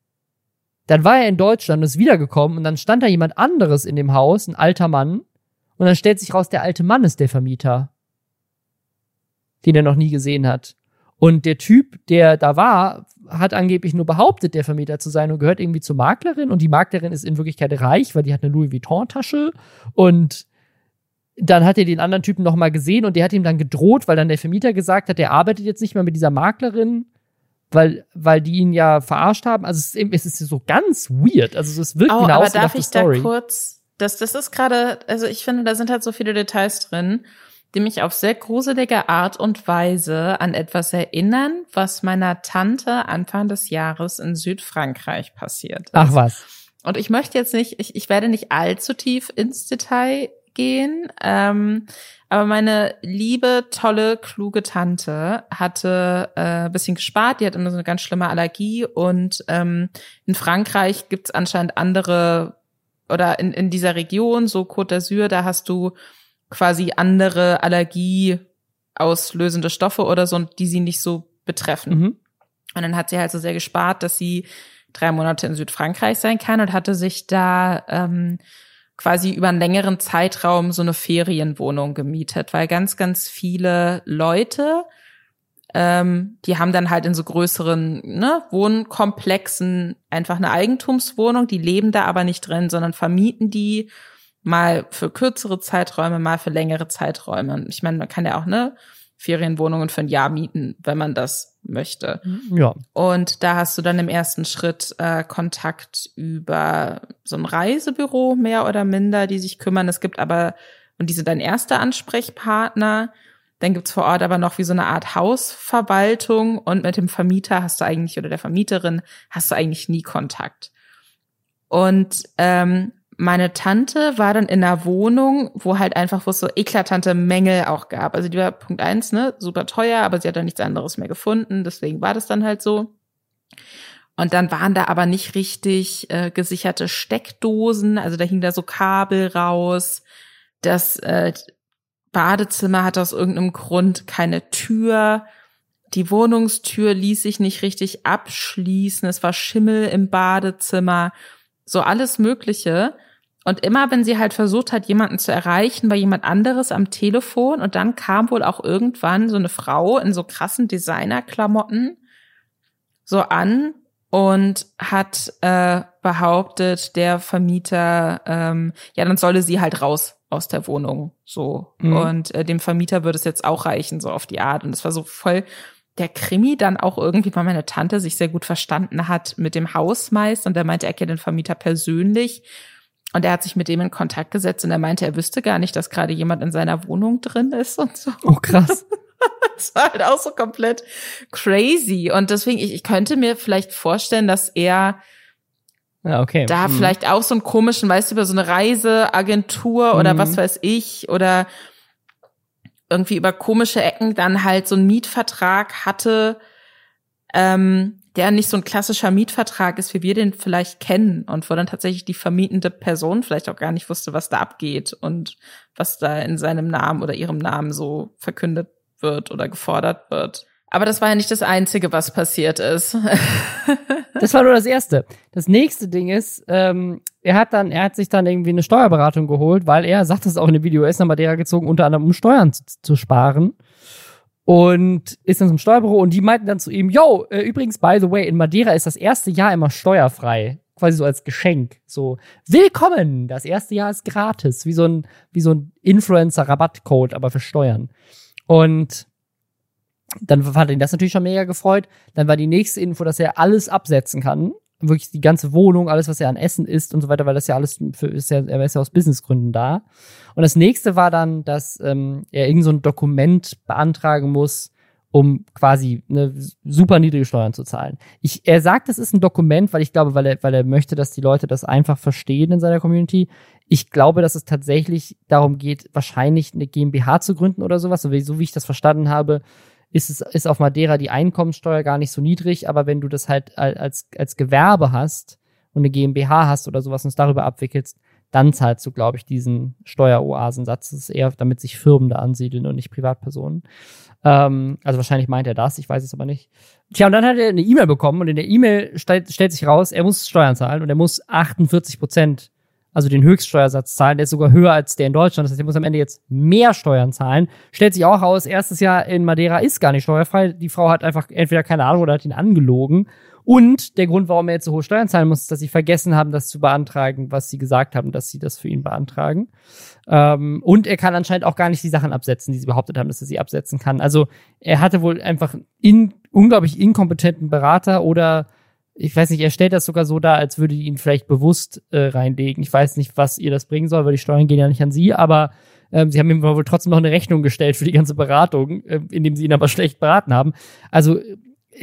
dann war er in Deutschland und ist wiedergekommen und dann stand da jemand anderes in dem Haus, ein alter Mann. Und dann stellt sich raus, der alte Mann ist der Vermieter, den er noch nie gesehen hat. Und der Typ, der da war, hat angeblich nur behauptet, der Vermieter zu sein und gehört irgendwie zur Maklerin. Und die Maklerin ist in Wirklichkeit reich, weil die hat eine Louis Vuitton-Tasche. Und dann hat er den anderen Typen noch mal gesehen und der hat ihm dann gedroht, weil dann der Vermieter gesagt hat, der arbeitet jetzt nicht mehr mit dieser Maklerin weil, weil die ihn ja verarscht haben. Also es ist, es ist so ganz weird. Also es wirkt oh, wie eine aber darf ich Story. da kurz, das, das ist gerade, also ich finde, da sind halt so viele Details drin, die mich auf sehr gruselige Art und Weise an etwas erinnern, was meiner Tante Anfang des Jahres in Südfrankreich passiert ist. Ach was. Und ich möchte jetzt nicht, ich, ich werde nicht allzu tief ins Detail gehen. Ähm, aber meine liebe, tolle, kluge Tante hatte äh, bisschen gespart. Die hat immer so eine ganz schlimme Allergie. Und ähm, in Frankreich gibt's anscheinend andere, oder in, in dieser Region, so Côte d'Azur, da hast du quasi andere Allergie auslösende Stoffe oder so, die sie nicht so betreffen. Mhm. Und dann hat sie halt so sehr gespart, dass sie drei Monate in Südfrankreich sein kann und hatte sich da ähm, quasi über einen längeren Zeitraum so eine Ferienwohnung gemietet, weil ganz, ganz viele Leute, ähm, die haben dann halt in so größeren ne, Wohnkomplexen einfach eine Eigentumswohnung, die leben da aber nicht drin, sondern vermieten die mal für kürzere Zeiträume, mal für längere Zeiträume. Ich meine, man kann ja auch ne Ferienwohnungen für ein Jahr mieten, wenn man das möchte. Ja. Und da hast du dann im ersten Schritt äh, Kontakt über so ein Reisebüro, mehr oder minder, die sich kümmern. Es gibt aber, und diese dein erster Ansprechpartner, dann gibt's vor Ort aber noch wie so eine Art Hausverwaltung und mit dem Vermieter hast du eigentlich oder der Vermieterin hast du eigentlich nie Kontakt. Und ähm, meine Tante war dann in einer Wohnung, wo halt einfach, wo es so eklatante Mängel auch gab. Also die war Punkt eins, ne, super teuer, aber sie hat dann nichts anderes mehr gefunden, deswegen war das dann halt so. Und dann waren da aber nicht richtig äh, gesicherte Steckdosen, also da hing da so Kabel raus. Das äh, Badezimmer hatte aus irgendeinem Grund keine Tür. Die Wohnungstür ließ sich nicht richtig abschließen. Es war Schimmel im Badezimmer. So alles Mögliche. Und immer, wenn sie halt versucht hat, jemanden zu erreichen, war jemand anderes am Telefon. Und dann kam wohl auch irgendwann so eine Frau in so krassen Designerklamotten so an und hat äh, behauptet, der Vermieter, ähm, ja, dann solle sie halt raus aus der Wohnung. So. Mhm. Und äh, dem Vermieter würde es jetzt auch reichen, so auf die Art. Und es war so voll der Krimi dann auch irgendwie, weil meine Tante sich sehr gut verstanden hat mit dem Hausmeister und der meinte, er kennt den Vermieter persönlich und er hat sich mit dem in Kontakt gesetzt und er meinte, er wüsste gar nicht, dass gerade jemand in seiner Wohnung drin ist und so. Oh, krass. das war halt auch so komplett crazy. Und deswegen, ich, ich könnte mir vielleicht vorstellen, dass er ja, okay. da hm. vielleicht auch so einen komischen, weißt du, über so eine Reiseagentur oder hm. was weiß ich oder irgendwie über komische Ecken dann halt so einen Mietvertrag hatte, ähm, der nicht so ein klassischer Mietvertrag ist, wie wir den vielleicht kennen und wo dann tatsächlich die vermietende Person vielleicht auch gar nicht wusste, was da abgeht und was da in seinem Namen oder ihrem Namen so verkündet wird oder gefordert wird. Aber das war ja nicht das Einzige, was passiert ist. das war nur das Erste. Das nächste Ding ist, ähm, er hat dann, er hat sich dann irgendwie eine Steuerberatung geholt, weil er, sagt es auch in dem Video, ist nach Madeira gezogen, unter anderem um Steuern zu, zu sparen und ist dann zum Steuerbüro und die meinten dann zu ihm, yo, äh, übrigens, by the way, in Madeira ist das erste Jahr immer steuerfrei. Quasi so als Geschenk. So, willkommen! Das erste Jahr ist gratis. Wie so ein, wie so ein Influencer-Rabattcode, aber für Steuern. Und dann hat ihn das natürlich schon mega gefreut. Dann war die nächste Info, dass er alles absetzen kann. Wirklich die ganze Wohnung, alles, was er an Essen isst und so weiter, weil das ja alles für, ist ja, er ist ja aus Businessgründen da. Und das nächste war dann, dass ähm, er irgend so ein Dokument beantragen muss, um quasi eine super niedrige Steuern zu zahlen. Ich, er sagt, es ist ein Dokument, weil ich glaube, weil er, weil er möchte, dass die Leute das einfach verstehen in seiner Community. Ich glaube, dass es tatsächlich darum geht, wahrscheinlich eine GmbH zu gründen oder sowas. So wie, so wie ich das verstanden habe, ist es ist auf Madeira die Einkommensteuer gar nicht so niedrig, aber wenn du das halt als als Gewerbe hast und eine GmbH hast oder sowas und es darüber abwickelst, dann zahlst du, glaube ich, diesen Steueroasensatz. Das ist eher, damit sich Firmen da ansiedeln und nicht Privatpersonen. Ähm, also wahrscheinlich meint er das, ich weiß es aber nicht. Tja, und dann hat er eine E-Mail bekommen und in der E-Mail stellt, stellt sich raus, er muss Steuern zahlen und er muss 48 Prozent, also den Höchststeuersatz zahlen. Der ist sogar höher als der in Deutschland. Das heißt, er muss am Ende jetzt mehr Steuern zahlen. Stellt sich auch raus, erstes Jahr in Madeira ist gar nicht steuerfrei. Die Frau hat einfach entweder keine Ahnung oder hat ihn angelogen. Und der Grund, warum er jetzt so hohe Steuern zahlen muss, ist, dass sie vergessen haben, das zu beantragen, was sie gesagt haben, dass sie das für ihn beantragen. Ähm, und er kann anscheinend auch gar nicht die Sachen absetzen, die sie behauptet haben, dass er sie absetzen kann. Also er hatte wohl einfach in, unglaublich inkompetenten Berater oder ich weiß nicht, er stellt das sogar so dar, als würde ihn vielleicht bewusst äh, reinlegen. Ich weiß nicht, was ihr das bringen soll, weil die Steuern gehen ja nicht an sie, aber ähm, sie haben ihm wohl trotzdem noch eine Rechnung gestellt für die ganze Beratung, äh, indem sie ihn aber schlecht beraten haben. Also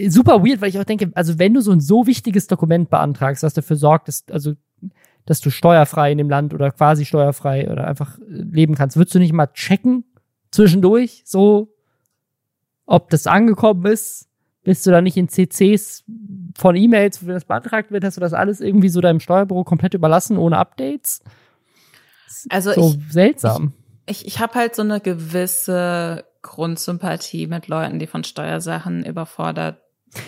super weird, weil ich auch denke, also wenn du so ein so wichtiges Dokument beantragst, das dafür sorgt, dass, also, dass du steuerfrei in dem Land oder quasi steuerfrei oder einfach äh, leben kannst, würdest du nicht mal checken zwischendurch, so, ob das angekommen ist? Bist du da nicht in CCs von E-Mails, wo das beantragt wird, hast du das alles irgendwie so deinem Steuerbüro komplett überlassen, ohne Updates? Also so ich, seltsam. Ich, ich, ich habe halt so eine gewisse Grundsympathie mit Leuten, die von Steuersachen überfordert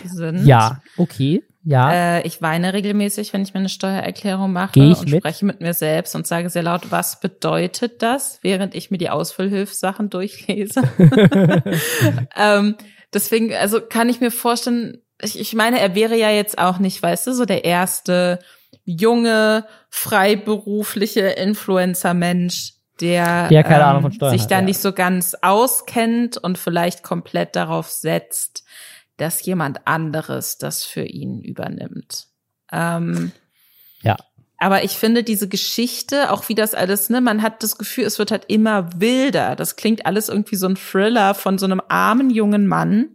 sind. Ja, okay. Ja. Äh, ich weine regelmäßig, wenn ich mir eine Steuererklärung mache ich und mit? spreche mit mir selbst und sage sehr laut, was bedeutet das, während ich mir die Ausfüllhilfssachen durchlese. ähm, deswegen, also kann ich mir vorstellen, ich, ich meine, er wäre ja jetzt auch nicht, weißt du, so der erste junge, freiberufliche Influencer-Mensch, der, der ähm, sich da ja. nicht so ganz auskennt und vielleicht komplett darauf setzt, dass jemand anderes das für ihn übernimmt. Ähm, ja. Aber ich finde diese Geschichte, auch wie das alles, ne, man hat das Gefühl, es wird halt immer wilder. Das klingt alles irgendwie so ein Thriller von so einem armen jungen Mann,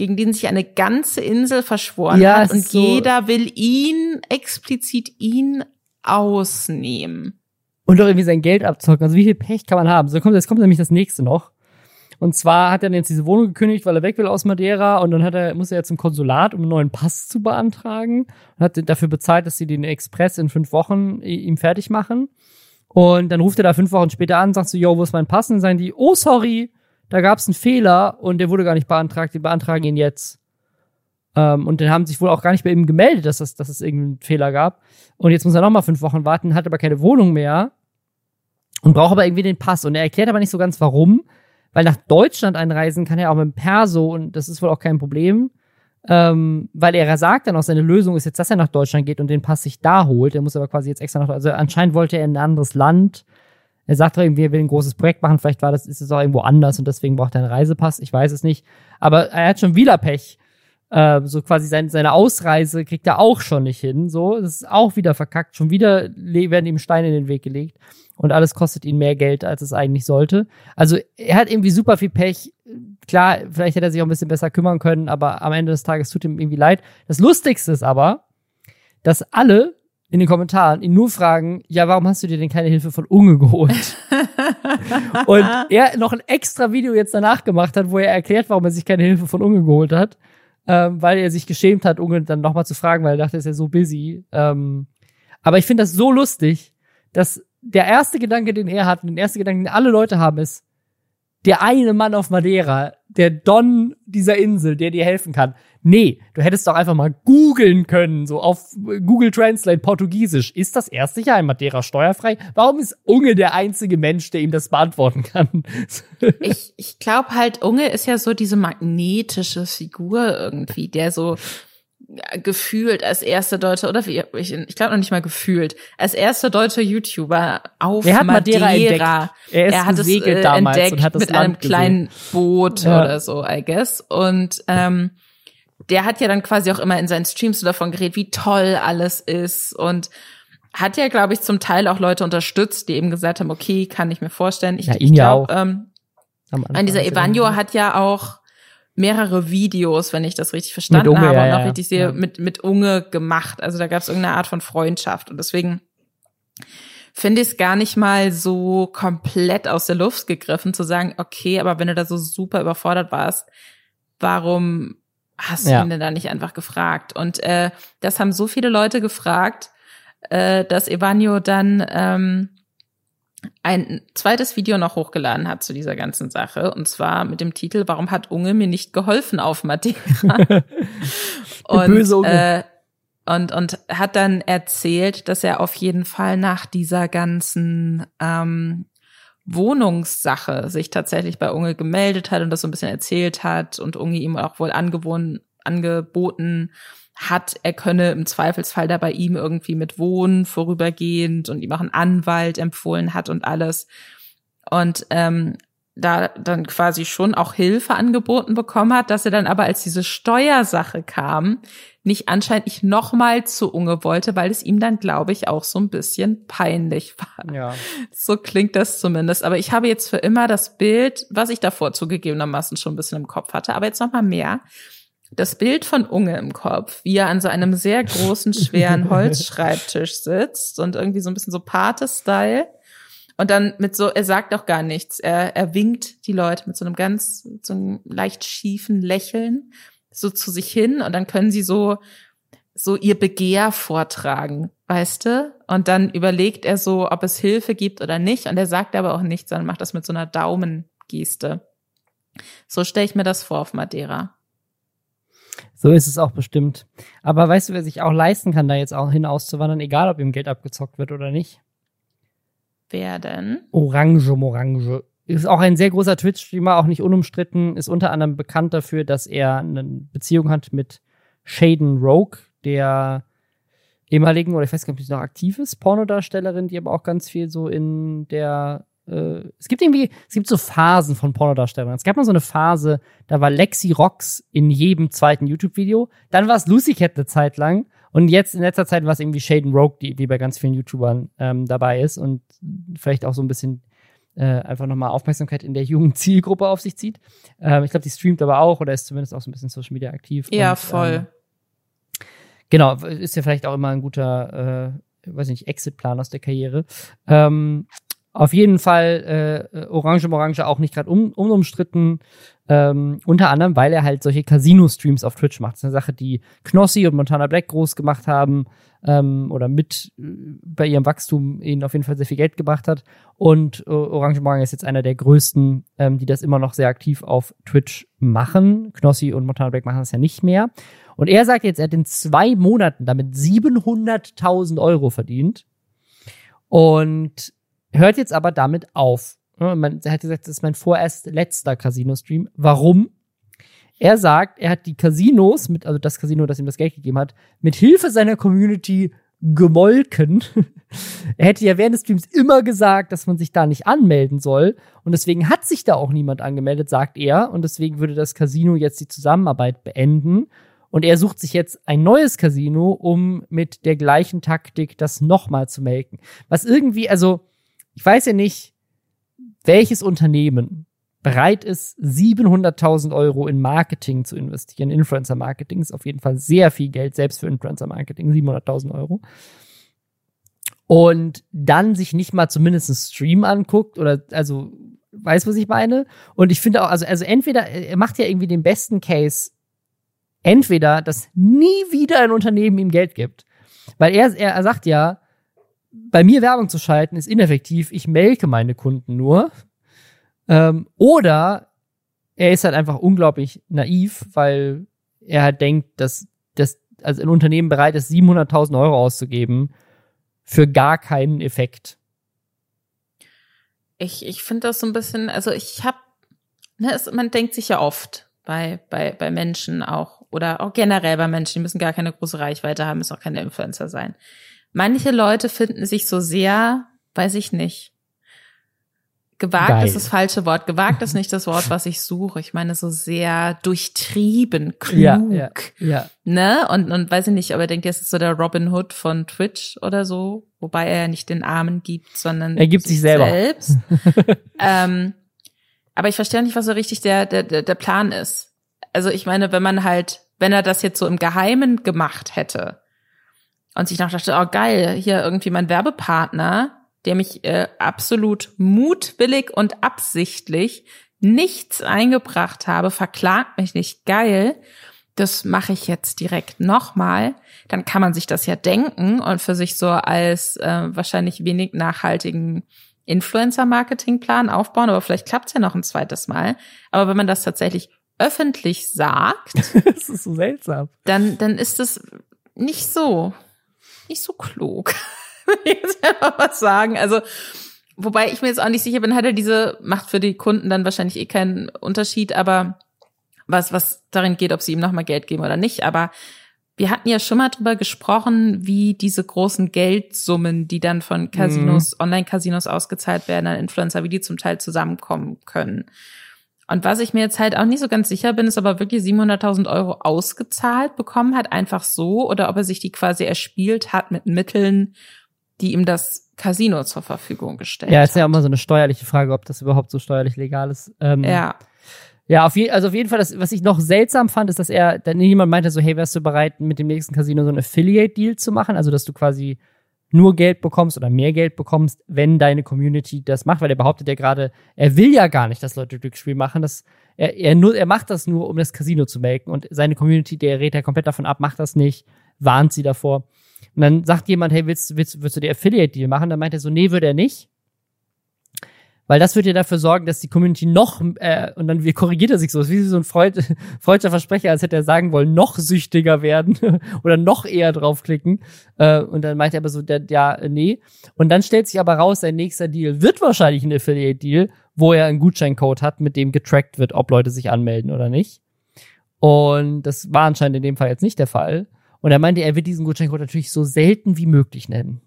gegen den sich eine ganze Insel verschworen Ja, hat und so- jeder will ihn, explizit ihn ausnehmen. und auch irgendwie sein Geld abzocken. Also wie viel Pech kann man haben? So kommt, jetzt kommt nämlich das nächste noch. Und zwar hat er jetzt diese Wohnung gekündigt, weil er weg will aus Madeira und dann hat er, muss er jetzt zum Konsulat, um einen neuen Pass zu beantragen und hat dafür bezahlt, dass sie den Express in fünf Wochen i- ihm fertig machen. Und dann ruft er da fünf Wochen später an, sagt so, yo, wo ist mein Pass? Und dann sagen die, oh, sorry, da gab es einen Fehler und der wurde gar nicht beantragt, die beantragen ihn jetzt. Ähm, und dann haben sich wohl auch gar nicht bei ihm gemeldet, dass, das, dass es irgendeinen Fehler gab. Und jetzt muss er nochmal fünf Wochen warten, hat aber keine Wohnung mehr und braucht aber irgendwie den Pass. Und er erklärt aber nicht so ganz warum, weil nach Deutschland einreisen kann er auch mit dem Perso und das ist wohl auch kein Problem. Ähm, weil er sagt dann auch, seine Lösung ist jetzt, dass er nach Deutschland geht und den Pass sich da holt. Er muss aber quasi jetzt extra nach, also anscheinend wollte er in ein anderes Land. Er sagt doch irgendwie, er will ein großes Projekt machen. Vielleicht war das, ist es auch irgendwo anders und deswegen braucht er einen Reisepass. Ich weiß es nicht. Aber er hat schon wieder Pech. Ähm, so quasi sein, seine Ausreise kriegt er auch schon nicht hin. So, das ist auch wieder verkackt. Schon wieder werden ihm Steine in den Weg gelegt. Und alles kostet ihn mehr Geld, als es eigentlich sollte. Also er hat irgendwie super viel Pech. Klar, vielleicht hätte er sich auch ein bisschen besser kümmern können, aber am Ende des Tages tut ihm irgendwie leid. Das Lustigste ist aber, dass alle in den Kommentaren ihn nur fragen, ja, warum hast du dir denn keine Hilfe von Unge geholt? Und er noch ein extra Video jetzt danach gemacht hat, wo er erklärt, warum er sich keine Hilfe von Unge geholt hat, ähm, weil er sich geschämt hat, Unge dann nochmal zu fragen, weil er dachte, er ist ja so busy. Ähm, aber ich finde das so lustig, dass der erste Gedanke, den er hat, und der erste Gedanke, den alle Leute haben, ist, der eine Mann auf Madeira, der Don dieser Insel, der dir helfen kann. Nee, du hättest doch einfach mal googeln können, so auf Google Translate Portugiesisch. Ist das erste Jahr in Madeira steuerfrei? Warum ist Unge der einzige Mensch, der ihm das beantworten kann? Ich, ich glaube halt, Unge ist ja so diese magnetische Figur irgendwie, der so gefühlt als erster deutscher oder wie ich, ich glaube noch nicht mal gefühlt als erster deutscher YouTuber auf Er hat Madeira. Madeira entdeckt. Er ist er hat es äh, damals entdeckt und hat das mit Land einem kleinen Boot Ja. oder so, I guess. Und ähm, der hat ja dann quasi auch immer in seinen Streams so davon geredet, wie toll alles ist und hat ja, glaube ich, zum Teil auch Leute unterstützt, die eben gesagt haben, okay, kann ich mir vorstellen. Ich, Ja, ich ihn ja glaube, auch. ähm, ich meine, dieser er Evanjo irgendwie- hat ja auch mehrere Videos, wenn ich das richtig verstanden Unge, habe und auch richtig sehe, Ja. mit, mit Unge gemacht. Also da gab es irgendeine Art von Freundschaft. Und deswegen finde ich es gar nicht mal so komplett aus der Luft gegriffen zu sagen, okay, aber wenn du da so super überfordert warst, warum hast du Ja. ihn denn da nicht einfach gefragt? Und äh, das haben so viele Leute gefragt, äh, dass Evanio dann ähm, ein zweites Video noch hochgeladen hat zu dieser ganzen Sache. Und zwar mit dem Titel, warum hat Unge mir nicht geholfen auf Madeira? und, böse Unge. Äh, und, und hat dann erzählt, dass er auf jeden Fall nach dieser ganzen ähm, Wohnungssache sich tatsächlich bei Unge gemeldet hat und das so ein bisschen erzählt hat und Unge ihm auch wohl angewohnt, angeboten hat, er könne im Zweifelsfall da bei ihm irgendwie mit wohnen, vorübergehend und ihm auch einen Anwalt empfohlen hat und alles. Und ähm, da dann quasi schon auch Hilfe angeboten bekommen hat, dass er dann aber als diese Steuersache kam, nicht anscheinend nicht nochmal zu Unge wollte, weil es ihm dann, glaube ich, auch so ein bisschen peinlich war. Ja. So klingt das zumindest. Aber ich habe jetzt für immer das Bild, was ich davor zugegebenermaßen schon ein bisschen im Kopf hatte, aber jetzt noch mal mehr. Das Bild von Unge im Kopf, wie er an so einem sehr großen, schweren Holzschreibtisch sitzt und irgendwie so ein bisschen so Pate-Style. Und dann mit so, er sagt auch gar nichts. Er, er winkt die Leute mit so einem ganz, so einem leicht schiefen Lächeln so zu sich hin und dann können sie so, so ihr Begehr vortragen, weißt du? Und dann überlegt er so, ob es Hilfe gibt oder nicht. Und er sagt aber auch nichts, sondern macht das mit so einer Daumengeste. So stelle ich mir das vor auf Madeira. So ist es auch bestimmt. Aber weißt du, wer sich auch leisten kann, da jetzt auch hin auszuwandern, egal ob ihm Geld abgezockt wird oder nicht? Wer denn? Orange Morange. Ist auch ein sehr großer Twitch-Streamer, auch nicht unumstritten, ist unter anderem bekannt dafür, dass er eine Beziehung hat mit Shaden Rogue, der ehemaligen, oder ich weiß gar nicht, ob sie noch aktiv ist, Pornodarstellerin, die aber auch ganz viel so in der äh, es gibt irgendwie, es gibt so Phasen von Pornodarstellern. Es gab mal so eine Phase, da war Lexi Rox in jedem zweiten YouTube-Video. Dann war es Lucy Cat eine Zeit lang. Und jetzt in letzter Zeit war es irgendwie Shaden Rogue, die, die bei ganz vielen YouTubern ähm, dabei ist und vielleicht auch so ein bisschen äh, einfach nochmal Aufmerksamkeit in der jungen Zielgruppe auf sich zieht. Ähm, ich glaube, die streamt aber auch oder ist zumindest auch so ein bisschen Social Media aktiv. Ja, und, voll. Ähm, genau, ist ja vielleicht auch immer ein guter, äh, weiß nicht, Exit-Plan aus der Karriere. Ähm, auf jeden Fall äh, Orange Morange auch nicht gerade un unumstritten, ähm, unter anderem, weil er halt solche Casino-Streams auf Twitch macht. Das ist eine Sache, die Knossi und Montana Black groß gemacht haben ähm, oder mit äh, bei ihrem Wachstum ihnen auf jeden Fall sehr viel Geld gebracht hat. Und äh, Orange Morange ist jetzt einer der größten, ähm, die das immer noch sehr aktiv auf Twitch machen. Knossi und Montana Black machen das ja nicht mehr. Und er sagt jetzt, er hat in zwei Monaten damit 700.000 Euro verdient. Und hört jetzt aber damit auf. Man, er hat gesagt, das ist mein vorerst letzter Casino-Stream. Warum? Er sagt, er hat die Casinos, mit, also das Casino, das ihm das Geld gegeben hat, mit Hilfe seiner Community gemolken. er hätte ja während des Streams immer gesagt, dass man sich da nicht anmelden soll. Und deswegen hat sich da auch niemand angemeldet, sagt er. Und deswegen würde das Casino jetzt die Zusammenarbeit beenden. Und er sucht sich jetzt ein neues Casino, um mit der gleichen Taktik das nochmal zu melken. Was irgendwie, also, ich weiß ja nicht, welches Unternehmen bereit ist, 700.000 Euro in Marketing zu investieren. Influencer-Marketing ist auf jeden Fall sehr viel Geld, selbst für Influencer-Marketing, 700.000 Euro. Und dann sich nicht mal zumindest einen Stream anguckt oder, also, weiß, was ich meine? Und ich finde auch, also, also entweder, er macht ja irgendwie den besten Case, entweder, dass nie wieder ein Unternehmen ihm Geld gibt. Weil er, er sagt ja, bei mir Werbung zu schalten ist ineffektiv, ich melke meine Kunden nur. Ähm, oder er ist halt einfach unglaublich naiv, weil er halt denkt, dass, dass also ein Unternehmen bereit ist, 700.000 Euro auszugeben für gar keinen Effekt. Ich, ich finde das so ein bisschen, also ich habe, ne, man denkt sich ja oft bei, bei, bei Menschen auch oder auch generell bei Menschen, die müssen gar keine große Reichweite haben, müssen auch keine Influencer sein. Manche Leute finden sich so sehr, weiß ich nicht, gewagt Geil. ist das falsche Wort, gewagt ist nicht das Wort, was ich suche. Ich meine so sehr durchtrieben, klug, Ja, ja, ja. ne? Und, und weiß ich nicht, aber er denkt, jetzt ist so der Robin Hood von Twitch oder so, wobei er ja nicht den Armen gibt, sondern Er gibt sich selber. selbst. ähm, aber ich verstehe nicht, was so richtig der, der der Plan ist. Also ich meine, wenn man halt, wenn er das jetzt so im Geheimen gemacht hätte und sich noch dachte, oh geil, hier irgendwie mein Werbepartner, dem ich äh, absolut mutwillig und absichtlich nichts eingebracht habe, verklagt mich nicht geil. Das mache ich jetzt direkt nochmal. Dann kann man sich das ja denken und für sich so als äh, wahrscheinlich wenig nachhaltigen Influencer-Marketing-Plan aufbauen, aber vielleicht klappt's ja noch ein zweites Mal. Aber wenn man das tatsächlich öffentlich sagt, das ist so seltsam. Dann, dann ist es nicht so, nicht so klug. jetzt einfach was sagen. Also, wobei ich mir jetzt auch nicht sicher bin, hat er diese, macht für die Kunden dann wahrscheinlich eh keinen Unterschied, aber was, was darin geht, ob sie ihm nochmal Geld geben oder nicht. Aber wir hatten ja schon mal drüber gesprochen, wie diese großen Geldsummen, die dann von Casinos, mhm. Online-Casinos ausgezahlt werden an Influencer, wie die zum Teil zusammenkommen können. Und was ich mir jetzt halt auch nicht so ganz sicher bin, ist, ob er wirklich 700.000 Euro ausgezahlt bekommen hat, einfach so, oder ob er sich die quasi erspielt hat mit Mitteln, die ihm das Casino zur Verfügung gestellt Ja, ist ja immer so eine steuerliche Frage, ob das überhaupt so steuerlich legal ist. Ähm, ja. Ja, auf, je, also auf jeden Fall, das, was ich noch seltsam fand, ist, dass er, dann jemand meinte so, hey, wärst du bereit, mit dem nächsten Casino so ein Affiliate-Deal zu machen? Also, dass du quasi nur Geld bekommst oder mehr Geld bekommst, wenn deine Community das macht, weil er behauptet ja gerade, er will ja gar nicht, dass Leute Glücksspiel machen. Das, er, er, nur, er macht das nur, um das Casino zu melken und seine Community, der rät ja komplett davon ab, macht das nicht, warnt sie davor. Und dann sagt jemand, hey, willst, willst, willst du die Affiliate-Deal machen? Dann meint er so, nee, würde er nicht. Weil das wird ja dafür sorgen, dass die Community noch, äh, und dann korrigiert er sich so, ist wie so ein Freud, freudscher Versprecher, als hätte er sagen wollen, noch süchtiger werden oder noch eher draufklicken. Äh, und dann meint er aber so, der, ja, nee. Und dann stellt sich aber raus, sein nächster Deal wird wahrscheinlich ein Affiliate-Deal, wo er einen Gutscheincode hat, mit dem getrackt wird, ob Leute sich anmelden oder nicht. Und das war anscheinend in dem Fall jetzt nicht der Fall. Und er meinte, er wird diesen Gutscheincode natürlich so selten wie möglich nennen.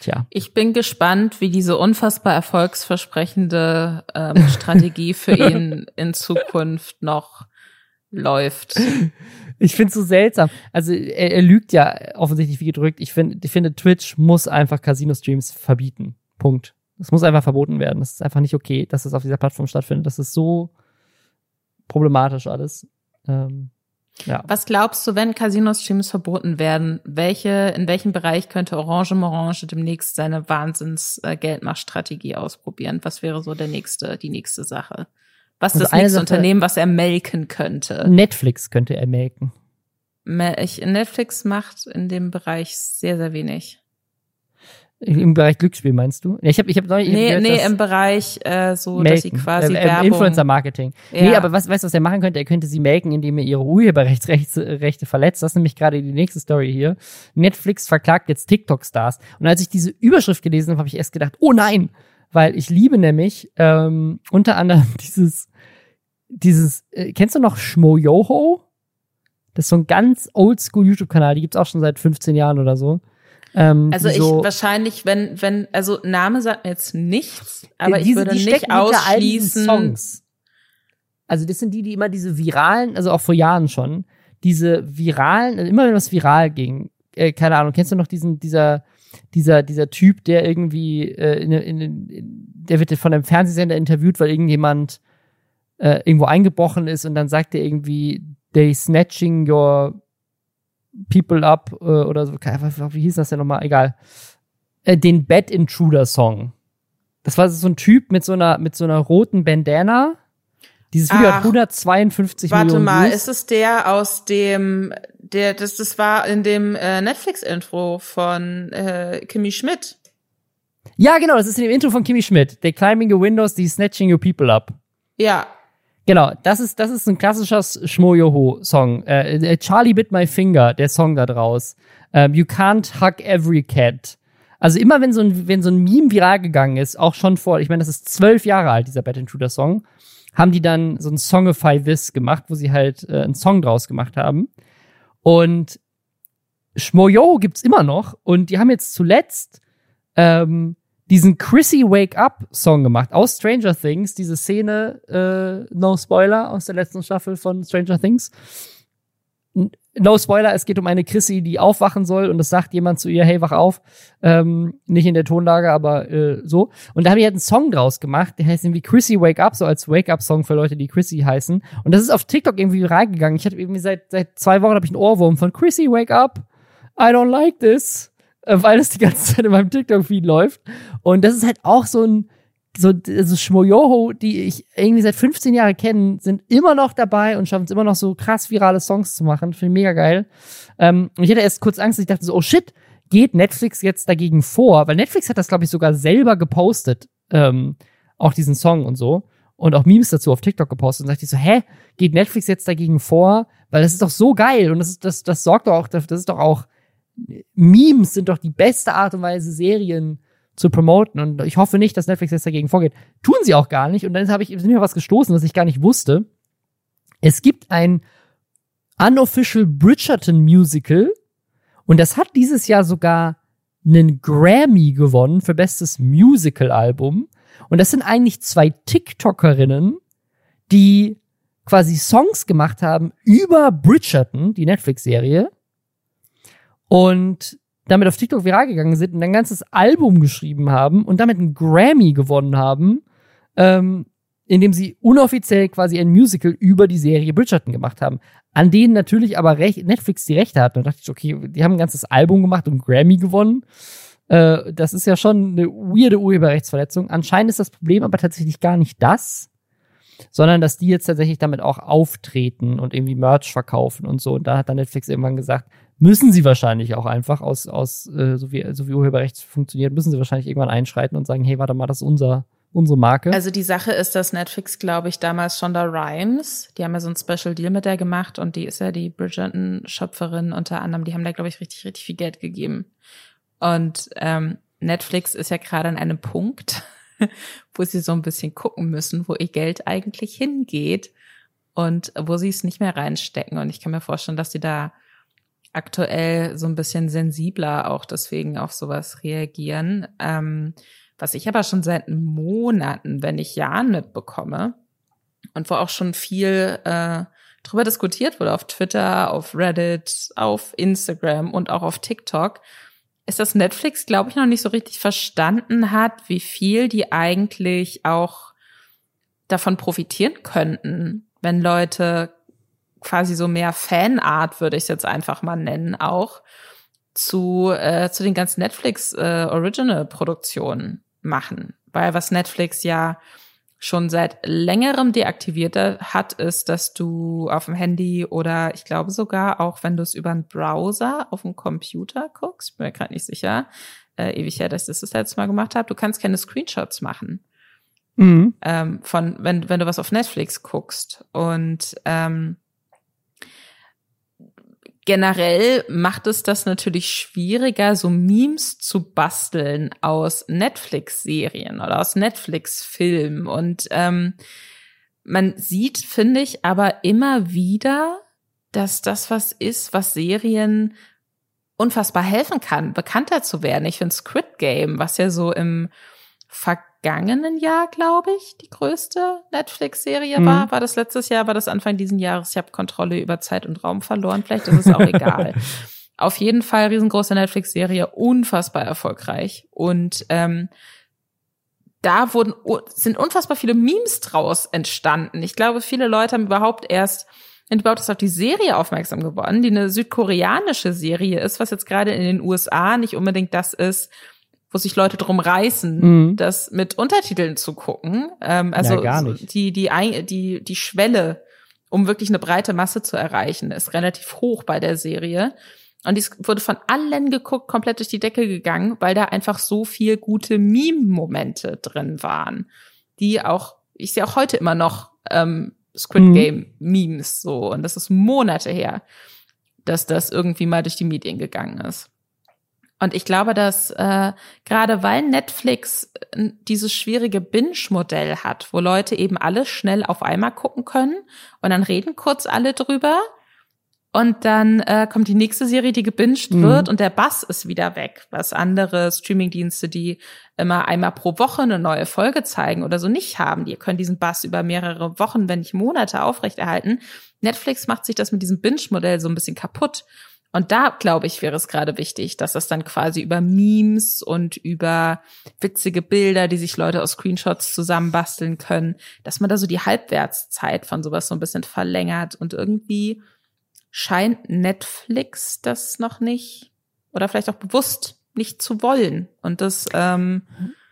Tja. Ich bin gespannt, wie diese unfassbar erfolgsversprechende ähm, Strategie für ihn in Zukunft noch läuft. Ich finde es so seltsam. Also er, er, lügt ja offensichtlich wie gedrückt. Ich finde, ich finde, Twitch muss einfach Casino-Streams verbieten. Punkt. Das muss einfach verboten werden. Das ist einfach nicht okay, dass es auf dieser Plattform stattfindet. Das ist so problematisch alles. Ähm, ja. Was glaubst du, wenn Casino-Streams verboten werden, welche, in welchem Bereich könnte Orange Morange demnächst seine Wahnsinns-Geldmachstrategie ausprobieren? Was wäre so der nächste, die nächste Sache? Was ist also das nächste Sache, Unternehmen, was er melken könnte? Netflix könnte er melken. Netflix macht in dem Bereich sehr, sehr wenig. Im Bereich Glücksspiel meinst du? Ich habe ich hab neulich Nee, gehört, nee, im Bereich äh, so, melken. dass sie quasi äh, äh, Werbung Influencer Marketing. Ja. Nee, aber was weißt du, was er machen könnte? Er könnte sie melken, indem er ihre Urheberrechtsrechte verletzt. Das ist nämlich gerade die nächste Story hier. Netflix verklagt jetzt TikTok Stars. Und als ich diese Überschrift gelesen habe, habe ich erst gedacht, oh nein, weil ich liebe nämlich ähm, unter anderem dieses dieses äh, kennst du noch Schmoyoho? Das ist so ein ganz oldschool YouTube Kanal, die gibt's auch schon seit 15 Jahren oder so. Ähm, also ich wahrscheinlich, wenn, wenn, also Name sagt mir jetzt nichts, aber diese, ich würde nicht ausschließen. Songs. Also das sind die, die immer diese viralen, also auch vor Jahren schon, diese viralen, also immer wenn was viral ging, äh, keine Ahnung, kennst du noch diesen, dieser, dieser, dieser Typ, der irgendwie, äh, in, in, in, der wird von einem Fernsehsender interviewt, weil irgendjemand äh, irgendwo eingebrochen ist und dann sagt er irgendwie, they snatching your People Up äh, oder so, wie hieß das denn nochmal? Egal. Äh, den Bed Intruder Song. Das war so ein Typ mit so einer, mit so einer roten Bandana. Dieses Video Ach, hat 152 warte Millionen Warte mal, Views. ist es der aus dem, der, das, das war in dem äh, Netflix-Intro von äh, Kimmy Schmidt. Ja, genau, das ist in dem Intro von Kimmy Schmidt. They climbing your windows, they snatching your people up. Ja, Genau, das ist, das ist ein klassischer Schmoyoho-Song. Äh, äh, Charlie Bit My Finger, der Song da draus. Ähm, you Can't Hug Every Cat. Also immer wenn so ein, wenn so ein Meme viral gegangen ist, auch schon vor, ich meine, das ist zwölf Jahre alt, dieser Bad Intruder Song, haben die dann so ein Songify This gemacht, wo sie halt äh, einen Song draus gemacht haben. Und Schmoyoho gibt's immer noch und die haben jetzt zuletzt ähm, diesen Chrissy Wake Up Song gemacht aus Stranger Things, diese Szene, äh, no Spoiler, aus der letzten Staffel von Stranger Things. No Spoiler, es geht um eine Chrissy, die aufwachen soll und es sagt jemand zu ihr, hey, wach auf. Ähm, nicht in der Tonlage, aber äh, so. Und da habe ich halt einen Song draus gemacht, der heißt irgendwie Chrissy Wake Up, so als Wake-Up-Song für Leute, die Chrissy heißen. Und das ist auf TikTok irgendwie reingegangen. Ich hatte irgendwie seit, seit zwei Wochen habe ich einen Ohrwurm von Chrissy Wake Up. I don't like this. Äh, weil es die ganze Zeit in meinem TikTok-Feed läuft. Und das ist halt auch so ein, so, also Schmoyoho, die ich irgendwie seit 15 Jahren kenne, sind immer noch dabei und schaffen es immer noch so krass virale Songs zu machen. Finde ich mega geil. Ähm, und ich hatte erst kurz Angst, ich dachte so, oh shit, geht Netflix jetzt dagegen vor? Weil Netflix hat das, glaube ich, sogar selber gepostet, ähm, auch diesen Song und so. Und auch Memes dazu auf TikTok gepostet. Und dachte ich so, hä, geht Netflix jetzt dagegen vor? Weil das ist doch so geil und das, ist, das, das sorgt doch auch, das ist doch auch, Memes sind doch die beste Art und Weise, Serien zu promoten. Und ich hoffe nicht, dass Netflix jetzt dagegen vorgeht. Tun sie auch gar nicht. Und dann habe ich mir was gestoßen, was ich gar nicht wusste. Es gibt ein unofficial Bridgerton Musical und das hat dieses Jahr sogar einen Grammy gewonnen für bestes Musical-Album. Und das sind eigentlich zwei TikTokerinnen, die quasi Songs gemacht haben über Bridgerton, die Netflix-Serie. Und damit auf TikTok viral gegangen sind und ein ganzes Album geschrieben haben und damit einen Grammy gewonnen haben, ähm, indem sie unoffiziell quasi ein Musical über die Serie Bridgerton gemacht haben, an denen natürlich aber Rech Netflix die Rechte hat. Und da dachte ich, okay, die haben ein ganzes Album gemacht und Grammy gewonnen. Äh, das ist ja schon eine weirde Urheberrechtsverletzung. Anscheinend ist das Problem aber tatsächlich gar nicht das, sondern dass die jetzt tatsächlich damit auch auftreten und irgendwie Merch verkaufen und so. Und da hat dann Netflix irgendwann gesagt, müssen sie wahrscheinlich auch einfach aus, aus äh, so, wie, so wie Urheberrecht funktioniert, müssen sie wahrscheinlich irgendwann einschreiten und sagen, hey, warte mal, das ist unser, unsere Marke. Also die Sache ist, dass Netflix, glaube ich, damals Shonda Rhimes, die haben ja so ein Special Deal mit der gemacht und die ist ja die Bridgerton-Schöpferin unter anderem, die haben da, glaube ich, richtig, richtig viel Geld gegeben. Und ähm, Netflix ist ja gerade an einem Punkt, wo sie so ein bisschen gucken müssen, wo ihr Geld eigentlich hingeht und wo sie es nicht mehr reinstecken. Und ich kann mir vorstellen, dass sie da aktuell so ein bisschen sensibler auch deswegen auf sowas reagieren. Ähm, was ich aber schon seit Monaten, wenn nicht Jahren mitbekomme und wo auch schon viel äh, drüber diskutiert wurde auf Twitter, auf Reddit, auf Instagram und auch auf TikTok, ist, dass Netflix, glaube ich, noch nicht so richtig verstanden hat, wie viel die eigentlich auch davon profitieren könnten, wenn Leute quasi so mehr Fanart, würde ich es jetzt einfach mal nennen, auch zu, äh, zu den ganzen Netflix äh, Original-Produktionen machen. Weil was Netflix ja schon seit längerem deaktiviert hat, ist, dass du auf dem Handy oder ich glaube sogar auch, wenn du es über einen Browser auf dem Computer guckst, bin mir gerade nicht sicher, äh, ewig her, dass ich das das letzte Mal gemacht habe, du kannst keine Screenshots machen. Mhm. Ähm, von, wenn, wenn du was auf Netflix guckst. Und ähm, Generell macht es das natürlich schwieriger, so Memes zu basteln aus Netflix-Serien oder aus Netflix-Filmen. Und ähm, man sieht, finde ich, aber immer wieder, dass das was ist, was Serien unfassbar helfen kann, bekannter zu werden. Ich finde Squid Game, was ja so im Ver vergangenen Jahr, glaube ich, die größte Netflix-Serie mhm. war. War das letztes Jahr, war das Anfang diesen Jahres? Ich habe Kontrolle über Zeit und Raum verloren. Vielleicht ist es auch egal. Auf jeden Fall riesengroße Netflix-Serie, unfassbar erfolgreich. Und ähm, da wurden sind unfassbar viele Memes draus entstanden. Ich glaube, viele Leute haben überhaupt erst überhaupt ist auf die Serie aufmerksam geworden, die eine südkoreanische Serie ist, was jetzt gerade in den USA nicht unbedingt das ist, wo sich Leute drum reißen, mhm. das mit Untertiteln zu gucken. Ähm, also ja, gar nicht. die die die die Schwelle, um wirklich eine breite Masse zu erreichen, ist relativ hoch bei der Serie. Und dies wurde von allen geguckt, komplett durch die Decke gegangen, weil da einfach so viel gute Meme-Momente drin waren, die auch, ich sehe auch heute immer noch ähm, Squid mhm. Game Memes so. Und das ist Monate her, dass das irgendwie mal durch die Medien gegangen ist. Und ich glaube, dass äh, gerade weil Netflix äh, dieses schwierige Binge-Modell hat, wo Leute eben alles schnell auf einmal gucken können und dann reden kurz alle drüber und dann äh, kommt die nächste Serie, die gebinged mhm. wird und der Bass ist wieder weg. Was andere Streamingdienste, die immer einmal pro Woche eine neue Folge zeigen oder so nicht haben. Die können diesen Bass über mehrere Wochen, wenn nicht Monate aufrechterhalten. Netflix macht sich das mit diesem Binge-Modell so ein bisschen kaputt. Und da, glaube ich, wäre es gerade wichtig, dass das dann quasi über Memes und über witzige Bilder, die sich Leute aus Screenshots zusammenbasteln können, dass man da so die Halbwertszeit von sowas so ein bisschen verlängert. Und irgendwie scheint Netflix das noch nicht oder vielleicht auch bewusst nicht zu wollen. Und das, ähm,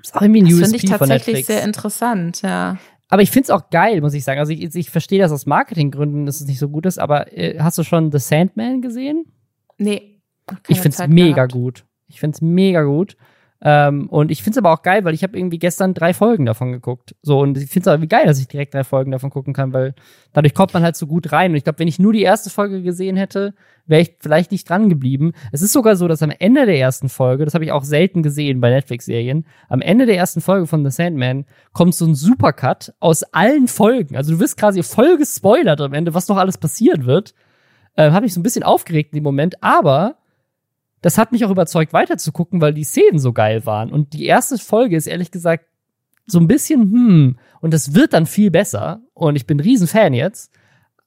das USP finde ich tatsächlich sehr interessant, ja. Aber ich find's auch geil, muss ich sagen. Also ich, ich verstehe das aus Marketinggründen, dass es nicht so gut ist, aber äh, hast du schon The Sandman gesehen? Nee. Ich find's Zeit mega gehabt. gut. Ich find's mega gut. Ähm, und ich find's aber auch geil, weil ich habe irgendwie gestern drei Folgen davon geguckt. So, und ich find's aber wie geil, dass ich direkt drei Folgen davon gucken kann, weil dadurch kommt man halt so gut rein. Und ich glaube, wenn ich nur die erste Folge gesehen hätte, wäre ich vielleicht nicht dran geblieben. Es ist sogar so, dass am Ende der ersten Folge, das habe ich auch selten gesehen bei Netflix-Serien, am Ende der ersten Folge von The Sandman kommt so ein Supercut aus allen Folgen. Also du wirst quasi voll gespoilert am Ende, was noch alles passieren wird. Äh, habe ich so ein bisschen aufgeregt in dem Moment, aber das hat mich auch überzeugt, weiterzugucken, weil die Szenen so geil waren. Und die erste Folge ist ehrlich gesagt so ein bisschen, hm, und das wird dann viel besser. Und ich bin ein Riesenfan jetzt.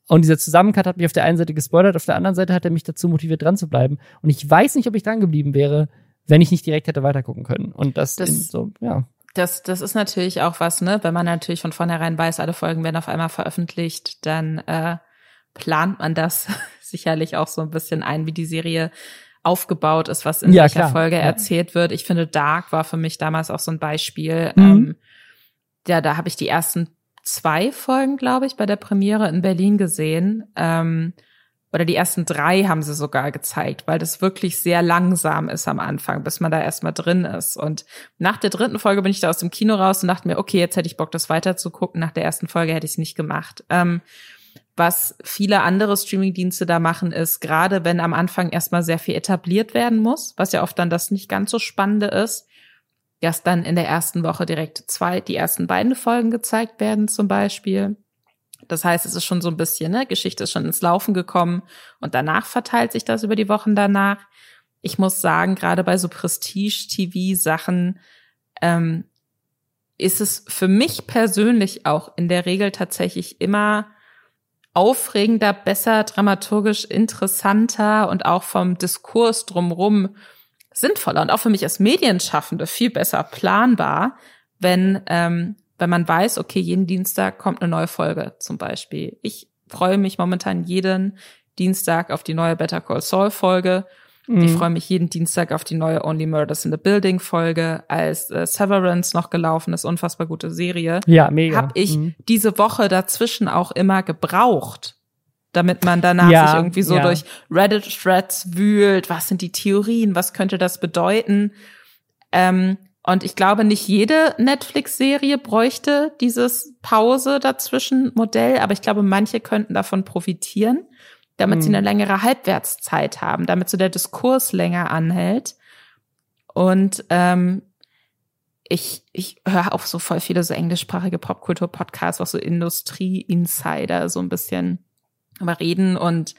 Und dieser Zusammencut hat mich auf der einen Seite gespoilert, auf der anderen Seite hat er mich dazu motiviert, dran zu bleiben. Und ich weiß nicht, ob ich dran geblieben wäre, wenn ich nicht direkt hätte weitergucken können. Und das, Das- so, ja. Das, das ist natürlich auch was, ne? Wenn man natürlich von vornherein weiß, alle Folgen werden auf einmal veröffentlicht, dann äh, plant man das sicherlich auch so ein bisschen ein, wie die Serie aufgebaut ist, was in Ja, welcher klar, Folge ja. erzählt wird. Ich finde, Dark war für mich damals auch so ein Beispiel. Mhm. Ähm, ja, da habe ich die ersten zwei Folgen, glaube ich, bei der Premiere in Berlin gesehen. Ähm, oder die ersten drei haben sie sogar gezeigt, weil das wirklich sehr langsam ist am Anfang, bis man da erstmal drin ist. Und nach der dritten Folge bin ich da aus dem Kino raus und dachte mir, okay, jetzt hätte ich Bock, das weiter zu gucken. Nach der ersten Folge hätte ich es nicht gemacht. Ähm, was viele andere Streamingdienste da machen, ist, gerade wenn am Anfang erstmal sehr viel etabliert werden muss, was ja oft dann das nicht ganz so Spannende ist, erst dann in der ersten Woche direkt zwei, die ersten beiden Folgen gezeigt werden zum Beispiel. Das heißt, es ist schon so ein bisschen, ne, Geschichte ist schon ins Laufen gekommen und danach verteilt sich das über die Wochen danach. Ich muss sagen, gerade bei so Prestige-TV-Sachen ähm, ist es für mich persönlich auch in der Regel tatsächlich immer aufregender, besser, dramaturgisch interessanter und auch vom Diskurs drumrum sinnvoller und auch für mich als Medienschaffende viel besser planbar, wenn, ähm, wenn man weiß, okay, jeden Dienstag kommt eine neue Folge zum Beispiel. Ich freue mich momentan jeden Dienstag auf die neue Better Call Saul Folge. Mhm. Ich freue mich jeden Dienstag auf die neue Only Murders in the Building Folge, als äh, Severance noch gelaufen ist, unfassbar gute Serie Ja, mega. habe ich Mhm. diese Woche dazwischen auch immer gebraucht, damit man danach Ja, sich irgendwie so ja. durch Reddit-Threads wühlt. Was sind die Theorien? Was könnte das bedeuten? Ähm, und ich glaube, nicht jede Netflix-Serie bräuchte dieses Pause dazwischen Modell, aber ich glaube, manche könnten davon profitieren, damit sie Mhm. eine längere Halbwertszeit haben, damit so der Diskurs länger anhält. Und ähm, ich, ich höre auch so voll viele so englischsprachige Popkultur-Podcasts, auch so Industrie-Insider so ein bisschen über reden und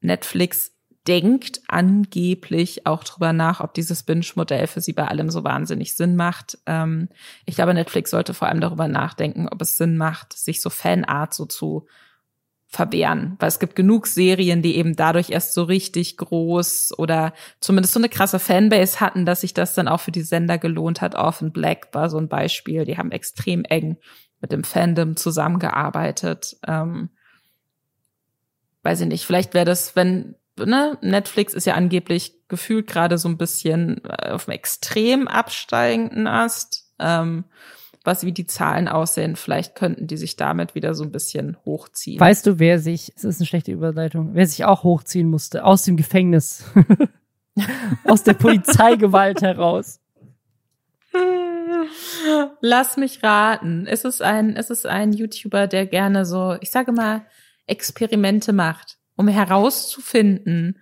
Netflix denkt angeblich auch drüber nach, ob dieses Binge-Modell für sie bei allem so wahnsinnig Sinn macht. Ähm, ich glaube, Netflix sollte vor allem darüber nachdenken, ob es Sinn macht, sich so Fanart so zu verwehren, weil es gibt genug Serien, die eben dadurch erst so richtig groß oder zumindest so eine krasse Fanbase hatten, dass sich das dann auch für die Sender gelohnt hat. Orphan Black war so ein Beispiel. Die haben extrem eng mit dem Fandom zusammengearbeitet. Ähm, weiß ich nicht, vielleicht wäre das, wenn, ne, Netflix ist ja angeblich gefühlt gerade so ein bisschen äh, auf einem extrem absteigenden Ast. Ähm, was wie die Zahlen aussehen, vielleicht könnten die sich damit wieder so ein bisschen hochziehen. Weißt du, wer sich, es ist eine schlechte Überleitung, wer sich auch hochziehen musste, aus dem Gefängnis, aus der Polizeigewalt heraus? Lass mich raten. Ist es ein, ist es ein YouTuber, der gerne so, ich sage mal, Experimente macht, um herauszufinden,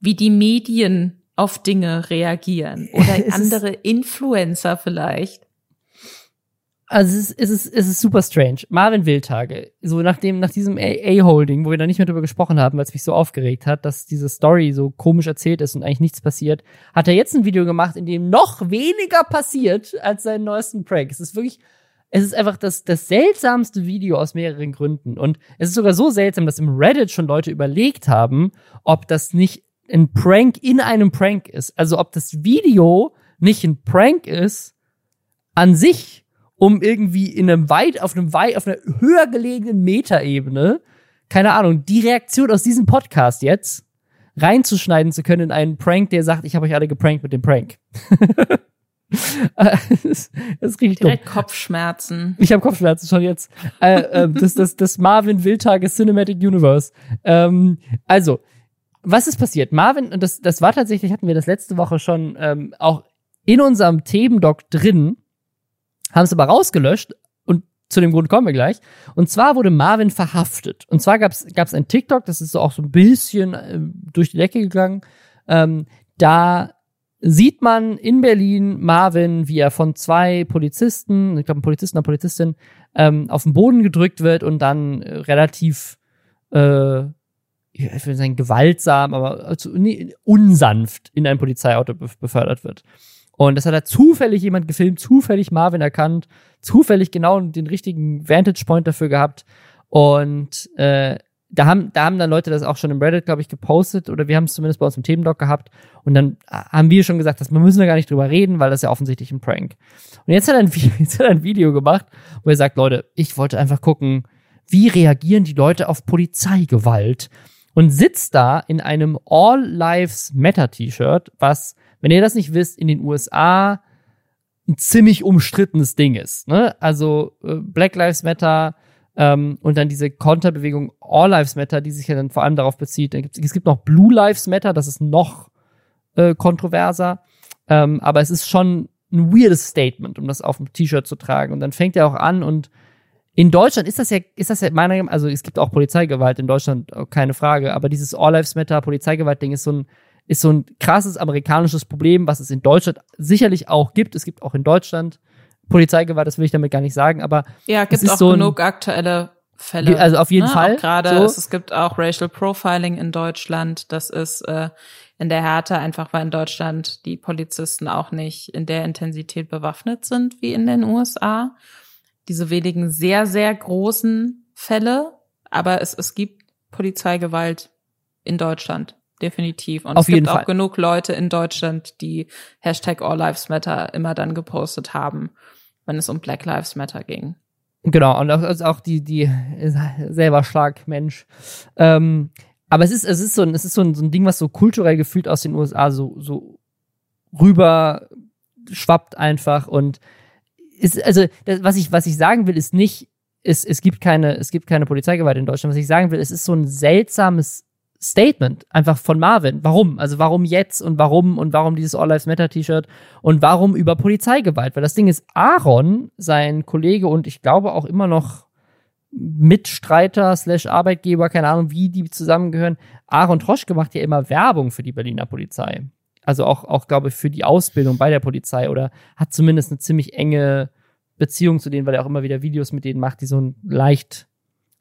wie die Medien auf Dinge reagieren oder andere Influencer vielleicht. Also es ist, es ist, es ist super strange. Marvin Wildtage, so nach dem, nach diesem A-Holding, wo wir da nicht mehr drüber gesprochen haben, weil es mich so aufgeregt hat, dass diese Story so komisch erzählt ist und eigentlich nichts passiert, hat er jetzt ein Video gemacht, in dem noch weniger passiert als seinen neuesten Prank. Es ist wirklich, es ist einfach das, das seltsamste Video aus mehreren Gründen. Und es ist sogar so seltsam, dass im Reddit schon Leute überlegt haben, ob das nicht ein Prank in einem Prank ist. Also ob das Video nicht ein Prank ist an sich, um irgendwie in einem weit, auf einem weit, auf einer höher gelegenen Metaebene, keine Ahnung, die Reaktion aus diesem Podcast jetzt reinzuschneiden zu können in einen Prank, der sagt, ich habe euch alle geprankt mit dem Prank. das, ist, richtig Direkt dumm. Kopfschmerzen. Ich habe Kopfschmerzen schon jetzt. äh, äh, das, das, das Marvin Wildtage Cinematic Universe. Ähm, also, was ist passiert? Marvin, und das, das war tatsächlich, hatten wir das letzte Woche schon ähm, auch in unserem Themendoc drin, haben es aber rausgelöscht und zu dem Grund kommen wir gleich. Und zwar wurde Marvin verhaftet. Und zwar gab es ein TikTok, das ist so auch so ein bisschen äh, durch die Decke gegangen. Ähm, da sieht man in Berlin Marvin, wie er von zwei Polizisten, ich glaube ein Polizisten oder Polizistin, ähm, auf den Boden gedrückt wird und dann äh, relativ, äh, ich will sagen gewaltsam, aber also, nee, unsanft in ein Polizeiauto befördert wird. Und das hat er zufällig jemand gefilmt, zufällig Marvin erkannt, zufällig genau den richtigen Vantage Point dafür gehabt. Und äh, da haben, da haben dann Leute das auch schon im Reddit, glaube ich, gepostet oder wir haben es zumindest bei uns im Themendoc gehabt. Und dann haben wir schon gesagt, dass wir müssen da gar nicht drüber reden, weil das ist ja offensichtlich ein Prank. Und jetzt hat er ein, jetzt hat er ein Video gemacht, wo er sagt, Leute, ich wollte einfach gucken, wie reagieren die Leute auf Polizeigewalt? Und sitzt da in einem All Lives Matter T-Shirt, was, wenn ihr das nicht wisst, in den USA ein ziemlich umstrittenes Ding ist. Ne? Also äh, Black Lives Matter, ähm, und dann diese Konterbewegung All Lives Matter, die sich ja dann vor allem darauf bezieht. Es gibt noch Blue Lives Matter, das ist noch äh, kontroverser. Ähm, aber es ist schon ein weirdes Statement, um das auf dem T-Shirt zu tragen. Und dann fängt er auch an und in Deutschland ist das ja, ist das ja meiner Meinung also es gibt auch Polizeigewalt in Deutschland, keine Frage, aber dieses All Lives Matter Polizeigewalt-Ding ist so ein, ist so ein krasses amerikanisches Problem, was es in Deutschland sicherlich auch gibt. Es gibt auch in Deutschland Polizeigewalt, das will ich damit gar nicht sagen, aber ja, gibt es auch so genug aktuelle Fälle. Also auf jeden ne? Fall. Gerade so. es, es gibt auch Racial Profiling in Deutschland. Das ist äh, in der Härte einfach, weil in Deutschland die Polizisten auch nicht in der Intensität bewaffnet sind wie in den USA. Diese wenigen sehr, sehr großen Fälle, aber es, es gibt Polizeigewalt in Deutschland definitiv. Und Auf es gibt Fall. auch genug Leute in Deutschland, die Hashtag All Lives Matter immer dann gepostet haben, wenn es um Black Lives Matter ging. Genau, und auch, also auch die, die selber Schlagmensch. Ähm, aber es ist, es ist so ein, es ist so ein, so ein Ding, was so kulturell gefühlt aus den USA so, so rüber schwappt einfach und ist, also, das, was ich, was ich sagen will, ist nicht, es, es gibt keine, es gibt keine Polizeigewalt in Deutschland. Was ich sagen will, es ist so ein seltsames Statement einfach von Marvin. Warum? Also warum jetzt und warum und warum dieses All Lives Matter T-Shirt und warum über Polizeigewalt? Weil das Ding ist, Aaron, sein Kollege und ich glaube auch immer noch Mitstreiter slash Arbeitgeber, keine Ahnung, wie die zusammengehören. Aaron Troschke macht ja immer Werbung für die Berliner Polizei. Also auch, auch glaube ich, für die Ausbildung bei der Polizei oder hat zumindest eine ziemlich enge Beziehung zu denen, weil er auch immer wieder Videos mit denen macht, die so einen leicht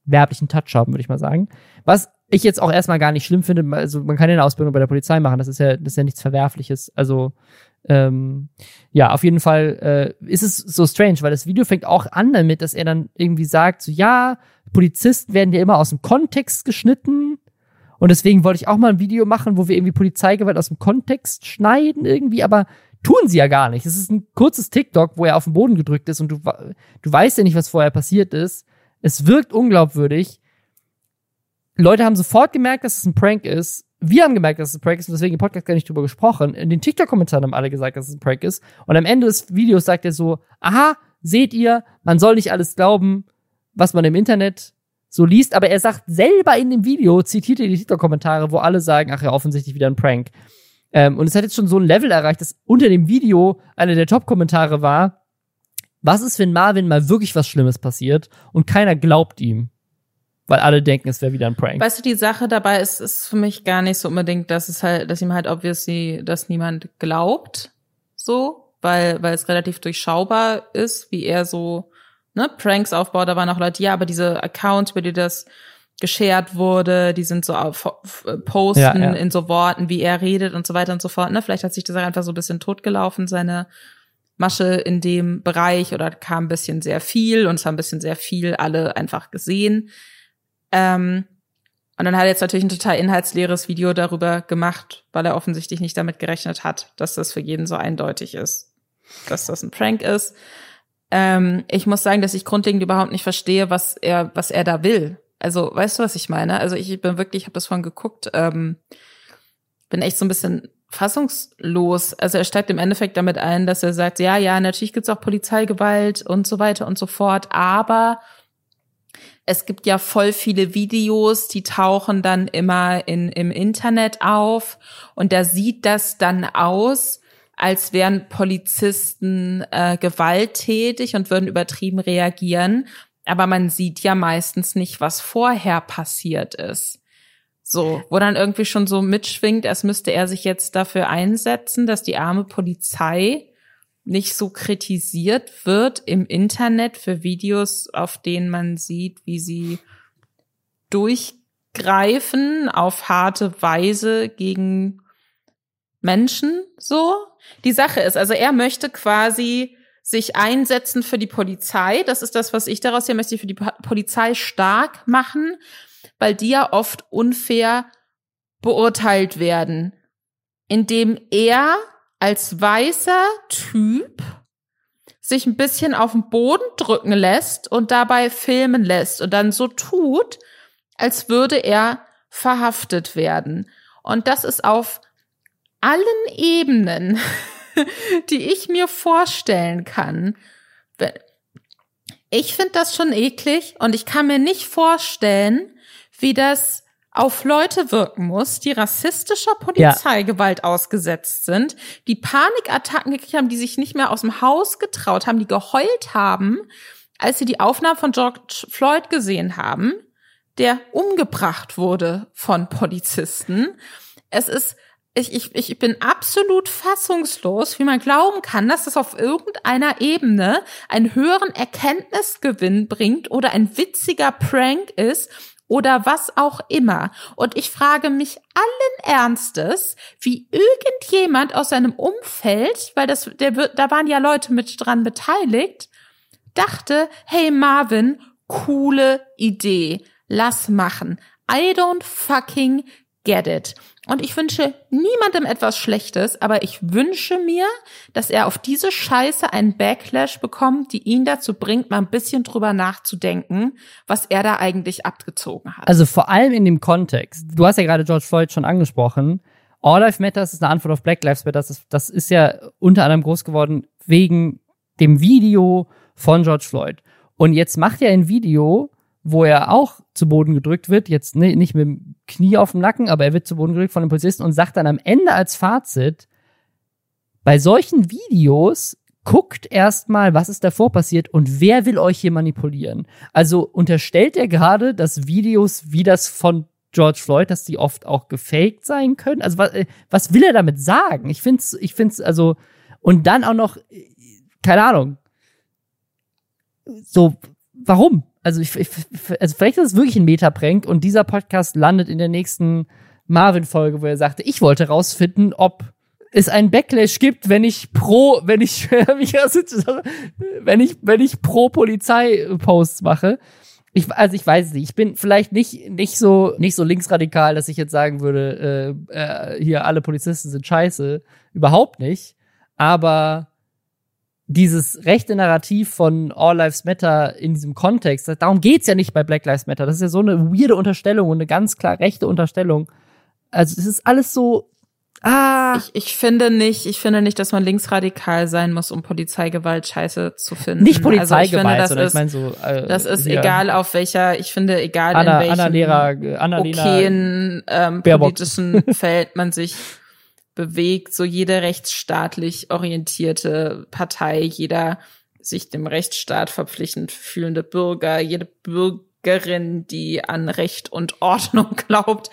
werblichen Touch haben, würde ich mal sagen. Was ich jetzt auch erstmal gar nicht schlimm finde. Also man kann ja eine Ausbildung bei der Polizei machen, das ist ja, das ist ja nichts Verwerfliches. Also ähm, ja, auf jeden Fall äh, ist es so strange, weil das Video fängt auch an damit, dass er dann irgendwie sagt, so ja, Polizisten werden ja immer aus dem Kontext geschnitten. Und deswegen wollte ich auch mal ein Video machen, wo wir irgendwie Polizeigewalt aus dem Kontext schneiden irgendwie, aber tun sie ja gar nicht. Es ist ein kurzes TikTok, wo er auf den Boden gedrückt ist und du, du weißt ja nicht, was vorher passiert ist. Es wirkt unglaubwürdig. Leute haben sofort gemerkt, dass es ein Prank ist. Wir haben gemerkt, dass es ein Prank ist und deswegen im Podcast gar nicht drüber gesprochen. In den TikTok-Kommentaren haben alle gesagt, dass es ein Prank ist. Und am Ende des Videos sagt er so, aha, seht ihr, man soll nicht alles glauben, was man im Internet so liest. Aber er sagt selber in dem Video, zitiert er die TikTok-Kommentare, wo alle sagen, ach ja, offensichtlich wieder ein Prank. Ähm, und es hat jetzt schon so ein Level erreicht, dass unter dem Video einer der Top-Kommentare war, was ist, wenn Marvin mal wirklich was Schlimmes passiert und keiner glaubt ihm? Weil alle denken, es wäre wieder ein Prank. Weißt du, die Sache dabei ist, ist für mich gar nicht so unbedingt, dass es halt, dass ihm halt obviously, dass niemand glaubt, so, weil, weil es relativ durchschaubar ist, wie er so, ne, Pranks aufbaut. Da waren auch Leute, ja, aber diese Accounts, über die das geshared wurde, die sind so auf, äh, posten ja, ja. in so Worten, wie er redet und so weiter und so fort. Ne? Vielleicht hat sich das einfach so ein bisschen totgelaufen, seine Masche in dem Bereich oder kam ein bisschen sehr viel und es haben ein bisschen sehr viel alle einfach gesehen. Ähm, und dann hat er jetzt natürlich ein total inhaltsleeres Video darüber gemacht, weil er offensichtlich nicht damit gerechnet hat, dass das für jeden so eindeutig ist, dass das ein Prank ist. Ähm, ich muss sagen, dass ich grundlegend überhaupt nicht verstehe, was er, was er da will. Also, weißt du, was ich meine? Also ich bin wirklich, ich habe das vorhin geguckt. Ähm, bin echt so ein bisschen fassungslos. Also er steigt im Endeffekt damit ein, dass er sagt, ja, ja, natürlich gibt's auch Polizeigewalt und so weiter und so fort, aber es gibt ja voll viele Videos, die tauchen dann immer in, im Internet auf und da sieht das dann aus, als wären Polizisten äh, gewalttätig und würden übertrieben reagieren. Aber man sieht ja meistens nicht, was vorher passiert ist. So, wo dann irgendwie schon so mitschwingt, als müsste er sich jetzt dafür einsetzen, dass die arme Polizei nicht so kritisiert wird im Internet für Videos, auf denen man sieht, wie sie durchgreifen auf harte Weise gegen Menschen, so. Die Sache ist, also er möchte quasi sich einsetzen für die Polizei. Das ist das, was ich daraus hier möchte, für die Polizei stark machen weil die ja oft unfair beurteilt werden, indem er als weißer Typ sich ein bisschen auf den Boden drücken lässt und dabei filmen lässt und dann so tut, als würde er verhaftet werden. Und das ist auf allen Ebenen, die ich mir vorstellen kann. Ich finde das schon eklig und ich kann mir nicht vorstellen, wie das auf Leute wirken muss, die rassistischer Polizeigewalt ja. ausgesetzt sind, die Panikattacken gekriegt haben, die sich nicht mehr aus dem Haus getraut haben, die geheult haben, als sie die Aufnahmen von George Floyd gesehen haben, der umgebracht wurde von Polizisten. Es ist ich, ich, ich bin absolut fassungslos, wie man glauben kann, dass das auf irgendeiner Ebene einen höheren Erkenntnisgewinn bringt oder ein witziger Prank ist oder was auch immer. Und ich frage mich allen Ernstes, wie irgendjemand aus seinem Umfeld, weil das, der, da waren ja Leute mit dran beteiligt, dachte, hey Marvin, coole Idee, lass machen. I don't fucking get it. Und ich wünsche niemandem etwas Schlechtes, aber ich wünsche mir, dass er auf diese Scheiße einen Backlash bekommt, die ihn dazu bringt, mal ein bisschen drüber nachzudenken, was er da eigentlich abgezogen hat. Also vor allem in dem Kontext. Du hast ja gerade George Floyd schon angesprochen. All Life Matters ist eine Antwort auf Black Lives Matter. Das ist, das ist ja unter anderem groß geworden wegen dem Video von George Floyd. Und jetzt macht er ein Video, wo er auch zu Boden gedrückt wird, jetzt ne, nicht mit dem Knie auf dem Nacken, aber er wird zu Boden gedrückt von den Polizisten und sagt dann am Ende als Fazit, bei solchen Videos guckt erstmal, was ist davor passiert und wer will euch hier manipulieren. Also unterstellt er gerade, dass Videos wie das von George Floyd, dass die oft auch gefaked sein können. Also was, äh, was will er damit sagen? Ich find's, ich find's also und dann auch noch, keine Ahnung, so warum? Also ich, ich also vielleicht ist es wirklich ein Meta-Prank und dieser Podcast landet in der nächsten Marvin-Folge, wo er sagte, ich wollte rausfinden, ob es einen Backlash gibt, wenn ich pro, wenn ich, wenn ich, wenn ich pro Polizei-Posts mache. Ich, also ich weiß es nicht. Ich bin vielleicht nicht, nicht so, nicht so linksradikal, dass ich jetzt sagen würde, äh, äh, hier alle Polizisten sind scheiße. Überhaupt nicht. Aber dieses rechte Narrativ von All Lives Matter in diesem Kontext, darum geht's ja nicht bei Black Lives Matter. Das ist ja so eine weirde Unterstellung und eine ganz klar rechte Unterstellung. Also es ist alles so. Ah. Ich, ich finde nicht, ich finde nicht, dass man linksradikal sein muss, um Polizeigewalt scheiße zu finden. Nicht Polizeigewalt, also ich finde, sondern ist, ich meine so. Äh, das ist ja. egal auf welcher, ich finde egal Anna, in welchem Anna Lehrer, Anna okayen ähm, politischen Feld man sich bewegt, so jede rechtsstaatlich orientierte Partei, jeder sich dem Rechtsstaat verpflichtend fühlende Bürger, jede Bürgerin, die an Recht und Ordnung glaubt,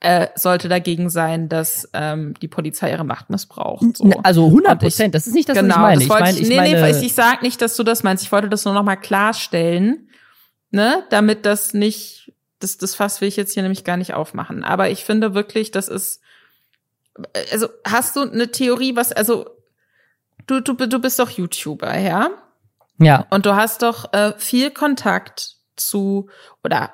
äh, sollte dagegen sein, dass ähm, die Polizei ihre Macht missbraucht. So. Also 100 Prozent, das ist nicht das, genau, was ich meine. Das ich, ich, meine, nee, nee, ich, ich sag nicht, dass du das meinst. Ich wollte das nur noch mal klarstellen, ne, damit das nicht, das, das Fass will ich jetzt hier nämlich gar nicht aufmachen. Aber ich finde wirklich, das ist also hast du eine Theorie, was, also du, du, du bist doch YouTuber, ja? Ja. Und du hast doch äh, viel Kontakt zu oder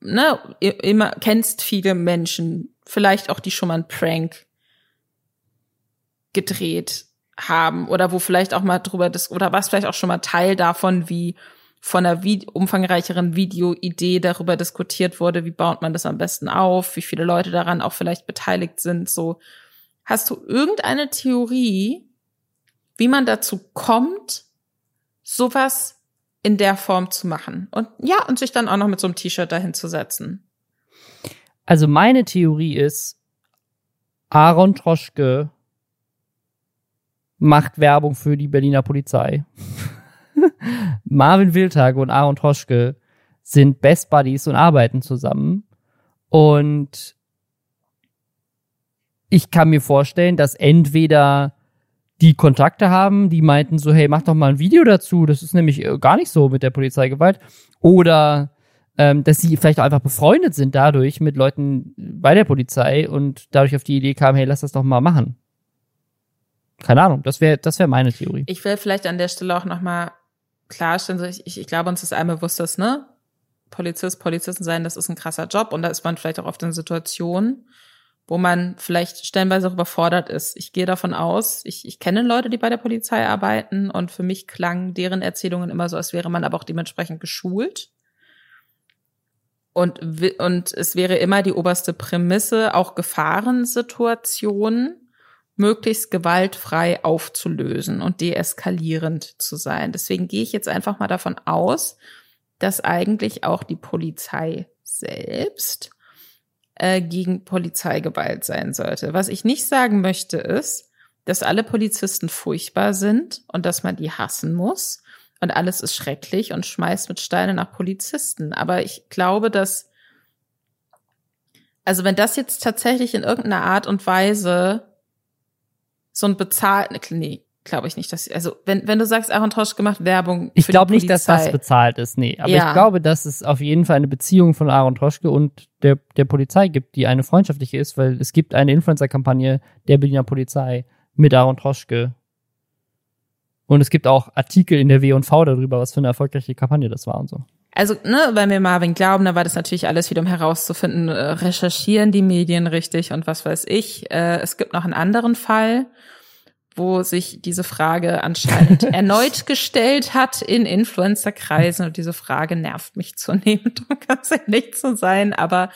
ne, immer kennst viele Menschen, vielleicht auch die schon mal einen Prank gedreht haben oder wo vielleicht auch mal drüber das oder was vielleicht auch schon mal Teil davon, wie von einer Vide umfangreicheren Videoidee darüber diskutiert wurde, wie baut man das am besten auf, wie viele Leute daran auch vielleicht beteiligt sind. So, hast du irgendeine Theorie, wie man dazu kommt, sowas in der Form zu machen? Und ja, und sich dann auch noch mit so einem T-Shirt dahin zu setzen. Also meine Theorie ist, Aaron Troschke macht Werbung für die Berliner Polizei. Marvin Wildhage und Aaron Troschke sind Best Buddies und arbeiten zusammen. Und ich kann mir vorstellen, dass entweder die Kontakte haben, die meinten so, hey, mach doch mal ein Video dazu, das ist nämlich äh, gar nicht so mit der Polizeigewalt. Oder ähm, dass sie vielleicht auch einfach befreundet sind dadurch mit Leuten bei der Polizei und dadurch auf die Idee kamen, hey, lass das doch mal machen. Keine Ahnung, das wäre das wäre meine Theorie. Ich will vielleicht an der Stelle auch noch mal klarstellen, ich, ich, ich glaube, uns ist einmal bewusst, dass, ne, Polizist, Polizisten sein, das ist ein krasser Job und da ist man vielleicht auch oft in Situationen, wo man vielleicht stellenweise auch überfordert ist. Ich gehe davon aus, ich, ich kenne Leute, die bei der Polizei arbeiten und für mich klangen deren Erzählungen immer so, als wäre man aber auch dementsprechend geschult. Und, und es wäre immer die oberste Prämisse, auch Gefahrensituationen möglichst gewaltfrei aufzulösen und deeskalierend zu sein. Deswegen gehe ich jetzt einfach mal davon aus, dass eigentlich auch die Polizei selbst äh, gegen Polizeigewalt sein sollte. Was ich nicht sagen möchte ist, dass alle Polizisten furchtbar sind und dass man die hassen muss und alles ist schrecklich und schmeißt mit Steinen nach Polizisten. Aber ich glaube, dass also wenn das jetzt tatsächlich in irgendeiner Art und Weise so ein bezahlt, nee, glaube ich nicht, dass, also wenn, wenn du sagst, Aaron Tosch gemacht Werbung. Ich glaube nicht, dass das bezahlt ist, nee. Aber ja. ich glaube, dass es auf jeden Fall eine Beziehung von Aaron Troschke und der, der Polizei gibt, die eine freundschaftliche ist, weil es gibt eine Influencer-Kampagne der Berliner Polizei mit Aaron Troschke. Und es gibt auch Artikel in der W&V darüber, was für eine erfolgreiche Kampagne das war und so. Also, ne, weil wir Marvin glauben, da war das natürlich alles wieder um herauszufinden, äh, recherchieren die Medien richtig und was weiß ich. Äh, es gibt noch einen anderen Fall, wo sich diese Frage anscheinend erneut gestellt hat in Influencer-Kreisen und diese Frage nervt mich zunehmend, um ganz ehrlich zu sein, aber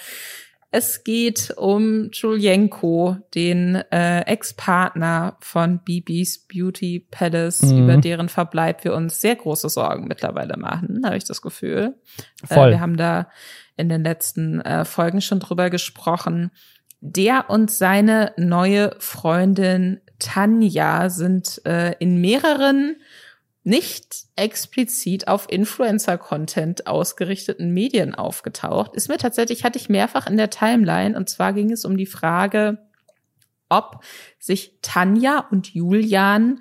es geht um Julienko, den äh, Ex-Partner von Bibis Beauty Palace, mhm. über deren Verbleib wir uns sehr große Sorgen mittlerweile machen, habe ich das Gefühl. Voll. Äh, wir haben da in den letzten äh, Folgen schon drüber gesprochen. Der und seine neue Freundin Tanja sind äh, in mehreren nicht explizit auf Influencer-Content ausgerichteten Medien aufgetaucht. Ist mir tatsächlich, hatte ich mehrfach in der Timeline, und zwar ging es um die Frage, ob sich Tanja und Julian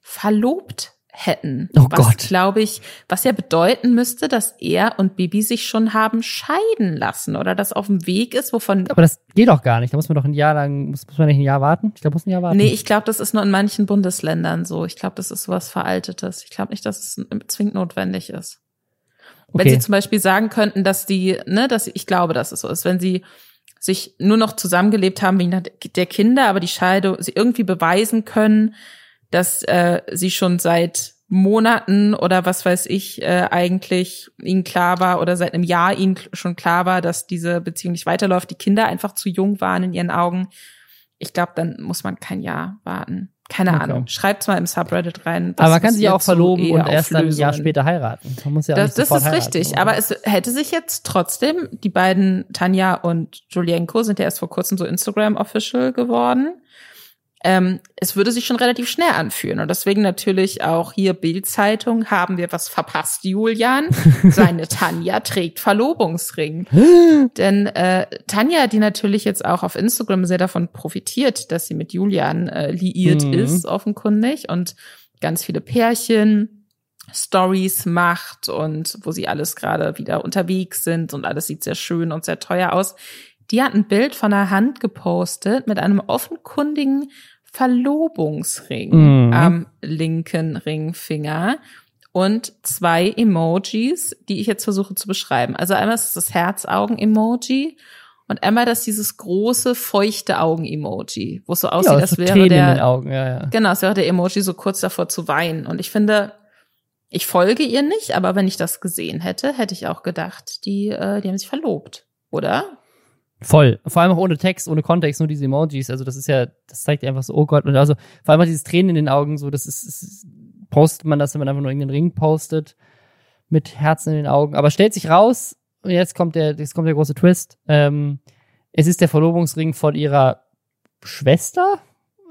verlobt hätten. Oh was, Gott. glaube ich, was ja bedeuten müsste, dass er und Bibi sich schon haben scheiden lassen oder das auf dem Weg ist, wovon. Aber das geht doch gar nicht. Da muss man doch ein Jahr lang, muss, muss man nicht ein Jahr warten? Ich glaube, muss ein Jahr warten. Nee, ich glaube, das ist nur in manchen Bundesländern so. Ich glaube, das ist was Veraltetes. Ich glaube nicht, dass es zwingend notwendig ist. Okay. Wenn sie zum Beispiel sagen könnten, dass die, ne, dass ich glaube, dass es so ist, wenn sie sich nur noch zusammengelebt haben wegen der Kinder, aber die Scheidung, sie irgendwie beweisen können, dass äh, sie schon seit Monaten oder was weiß ich äh, eigentlich ihnen klar war oder seit einem Jahr ihnen schon klar war, dass diese Beziehung nicht weiterläuft, die Kinder einfach zu jung waren in ihren Augen. Ich glaube, dann muss man kein Jahr warten. Keine okay. Ahnung. Schreibt's mal im Subreddit rein. Aber man kann sich auch verloben und erst dann ein Jahr später heiraten. Man muss ja das, das ist richtig. Oder? Aber es hätte sich jetzt trotzdem, die beiden, Tanja und Julienko, sind ja erst vor kurzem so Instagram-Official geworden ähm, es würde sich schon relativ schnell anfühlen. Und deswegen natürlich auch hier Bildzeitung, haben wir was verpasst, Julian. Seine Tanja trägt Verlobungsring. Denn äh, Tanja, die natürlich jetzt auch auf Instagram sehr davon profitiert, dass sie mit Julian äh, liiert mhm. ist, offenkundig, und ganz viele Pärchen. Stories macht und wo sie alles gerade wieder unterwegs sind und alles sieht sehr schön und sehr teuer aus. Die hat ein Bild von der Hand gepostet mit einem offenkundigen Verlobungsring mhm. am linken Ringfinger und zwei Emojis, die ich jetzt versuche zu beschreiben. Also einmal ist das Herzaugen-Emoji und einmal das dieses große feuchte Augen-Emoji, wo es so aussieht, ja, als wäre Tränen der Augen, ja, ja. genau, es wäre der Emoji so kurz davor zu weinen. Und ich finde, Ich folge ihr nicht, aber wenn ich das gesehen hätte, hätte ich auch gedacht, die, äh, die haben sich verlobt, oder? Voll. Vor allem auch ohne Text, ohne Kontext, nur diese Emojis. Also das ist ja, das zeigt einfach so, oh Gott. Und also vor allem auch dieses Tränen in den Augen, so, das ist, ist postet man das, wenn man einfach nur irgendeinen Ring postet mit Herzen in den Augen. Aber stellt sich raus, und jetzt kommt der, jetzt kommt der große Twist. Ähm, es ist der Verlobungsring von ihrer Schwester.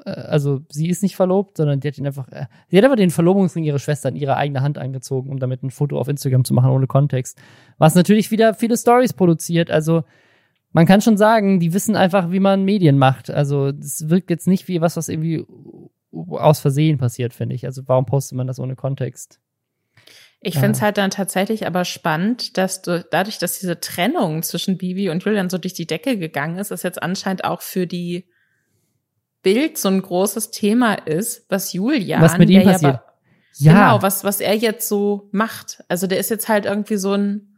Äh, also sie ist nicht verlobt, sondern die hat ihn einfach, äh, sie hat einfach den Verlobungsring ihrer Schwester in ihre eigene Hand angezogen, um damit ein Foto auf Instagram zu machen ohne Kontext. Was natürlich wieder viele Stories produziert. Also man kann schon sagen, die wissen einfach, wie man Medien macht. Also es wirkt jetzt nicht wie was, was irgendwie aus Versehen passiert, finde ich. Also warum postet man das ohne Kontext? Ich ja. finde es halt dann tatsächlich aber spannend, dass du dadurch, dass diese Trennung zwischen Bibi und Julian so durch die Decke gegangen ist, ist jetzt anscheinend auch für die Bild so ein großes Thema ist, was Julian, was mit ihm passiert. Ja, ja, genau, was was er jetzt so macht. Also der ist jetzt halt irgendwie so ein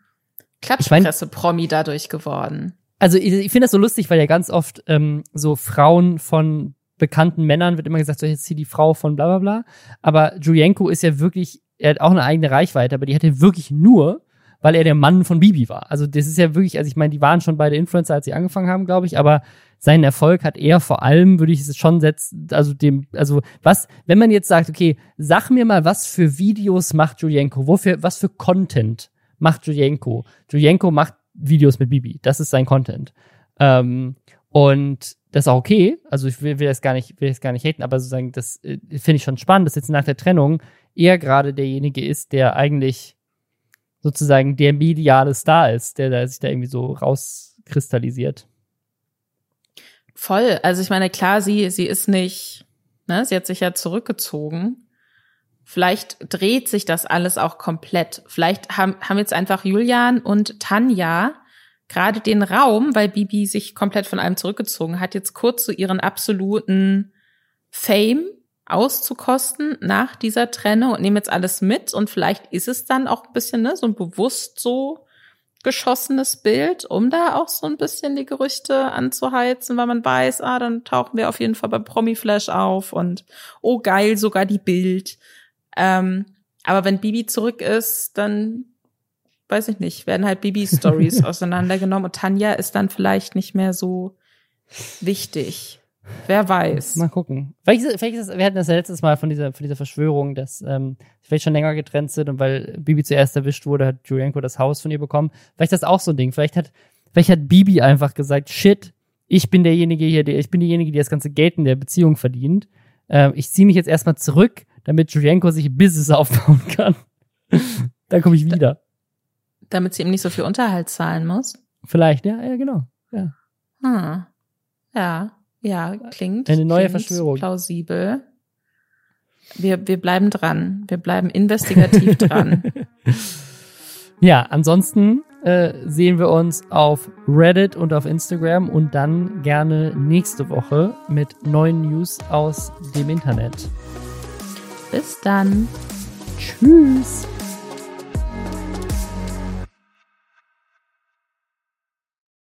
Klatschpresse-Promi dadurch geworden. Also ich, ich finde das so lustig, weil ja ganz oft ähm, so Frauen von bekannten Männern wird immer gesagt, so jetzt hier die Frau von bla bla bla. Aber Julienko ist ja wirklich, er hat auch eine eigene Reichweite, aber die hat er wirklich nur, weil er der Mann von Bibi war. Also das ist ja wirklich, also ich meine, die waren schon beide Influencer, als sie angefangen haben, glaube ich, aber seinen Erfolg hat er vor allem, würde ich es schon setzen, also dem, also was, wenn man jetzt sagt, okay, sag mir mal, was für Videos macht Julienko, wofür, was für Content macht Julienko? Julienko macht Videos mit Bibi, das ist sein Content. Ähm, und das ist auch okay. Also ich will, will das gar nicht, will das gar nicht haten, aber sozusagen, das äh, finde ich schon spannend, dass jetzt nach der Trennung er gerade derjenige ist, der eigentlich sozusagen der mediale Star ist, der, der sich da irgendwie so rauskristallisiert. Voll. Also ich meine, klar, sie, sie ist nicht, ne, sie hat sich ja zurückgezogen. Vielleicht dreht sich das alles auch komplett. Vielleicht haben, haben jetzt einfach Julian und Tanja gerade den Raum, weil Bibi sich komplett von allem zurückgezogen hat, jetzt kurz so ihren absoluten Fame auszukosten nach dieser Trennung und nehmen jetzt alles mit und vielleicht ist es dann auch ein bisschen ne, so ein bewusst so geschossenes Bild, um da auch so ein bisschen die Gerüchte anzuheizen, weil man weiß, ah, dann tauchen wir auf jeden Fall bei Promiflash auf und oh geil, sogar die Bild. Ähm, aber wenn Bibi zurück ist, dann weiß ich nicht, werden halt Bibi-Stories auseinandergenommen und Tanja ist dann vielleicht nicht mehr so wichtig. Wer weiß. Mal gucken. Vielleicht, ist, vielleicht ist, wir hatten das ja letztes Mal von dieser, von dieser Verschwörung, dass ähm, vielleicht schon länger getrennt sind und weil Bibi zuerst erwischt wurde, hat Julienko das Haus von ihr bekommen. Vielleicht ist das auch so ein Ding. Vielleicht hat, vielleicht hat Bibi einfach gesagt, shit, ich bin derjenige hier, der, ich bin diejenige, die das ganze Geld in der Beziehung verdient. Ähm, ich ziehe mich jetzt erstmal zurück, damit Julienko sich ein Business aufbauen kann. Dann komme ich wieder. Damit sie ihm nicht so viel Unterhalt zahlen muss? Vielleicht, ja, ja, genau. Ja. Hm. Ja, ja, klingt. Eine neue klingt Verschwörung. Plausibel. Wir, wir bleiben dran. Wir bleiben investigativ dran. Ja, ansonsten äh, sehen wir uns auf Reddit und auf Instagram und dann gerne nächste Woche mit neuen News aus dem Internet. Bis dann. Tschüss.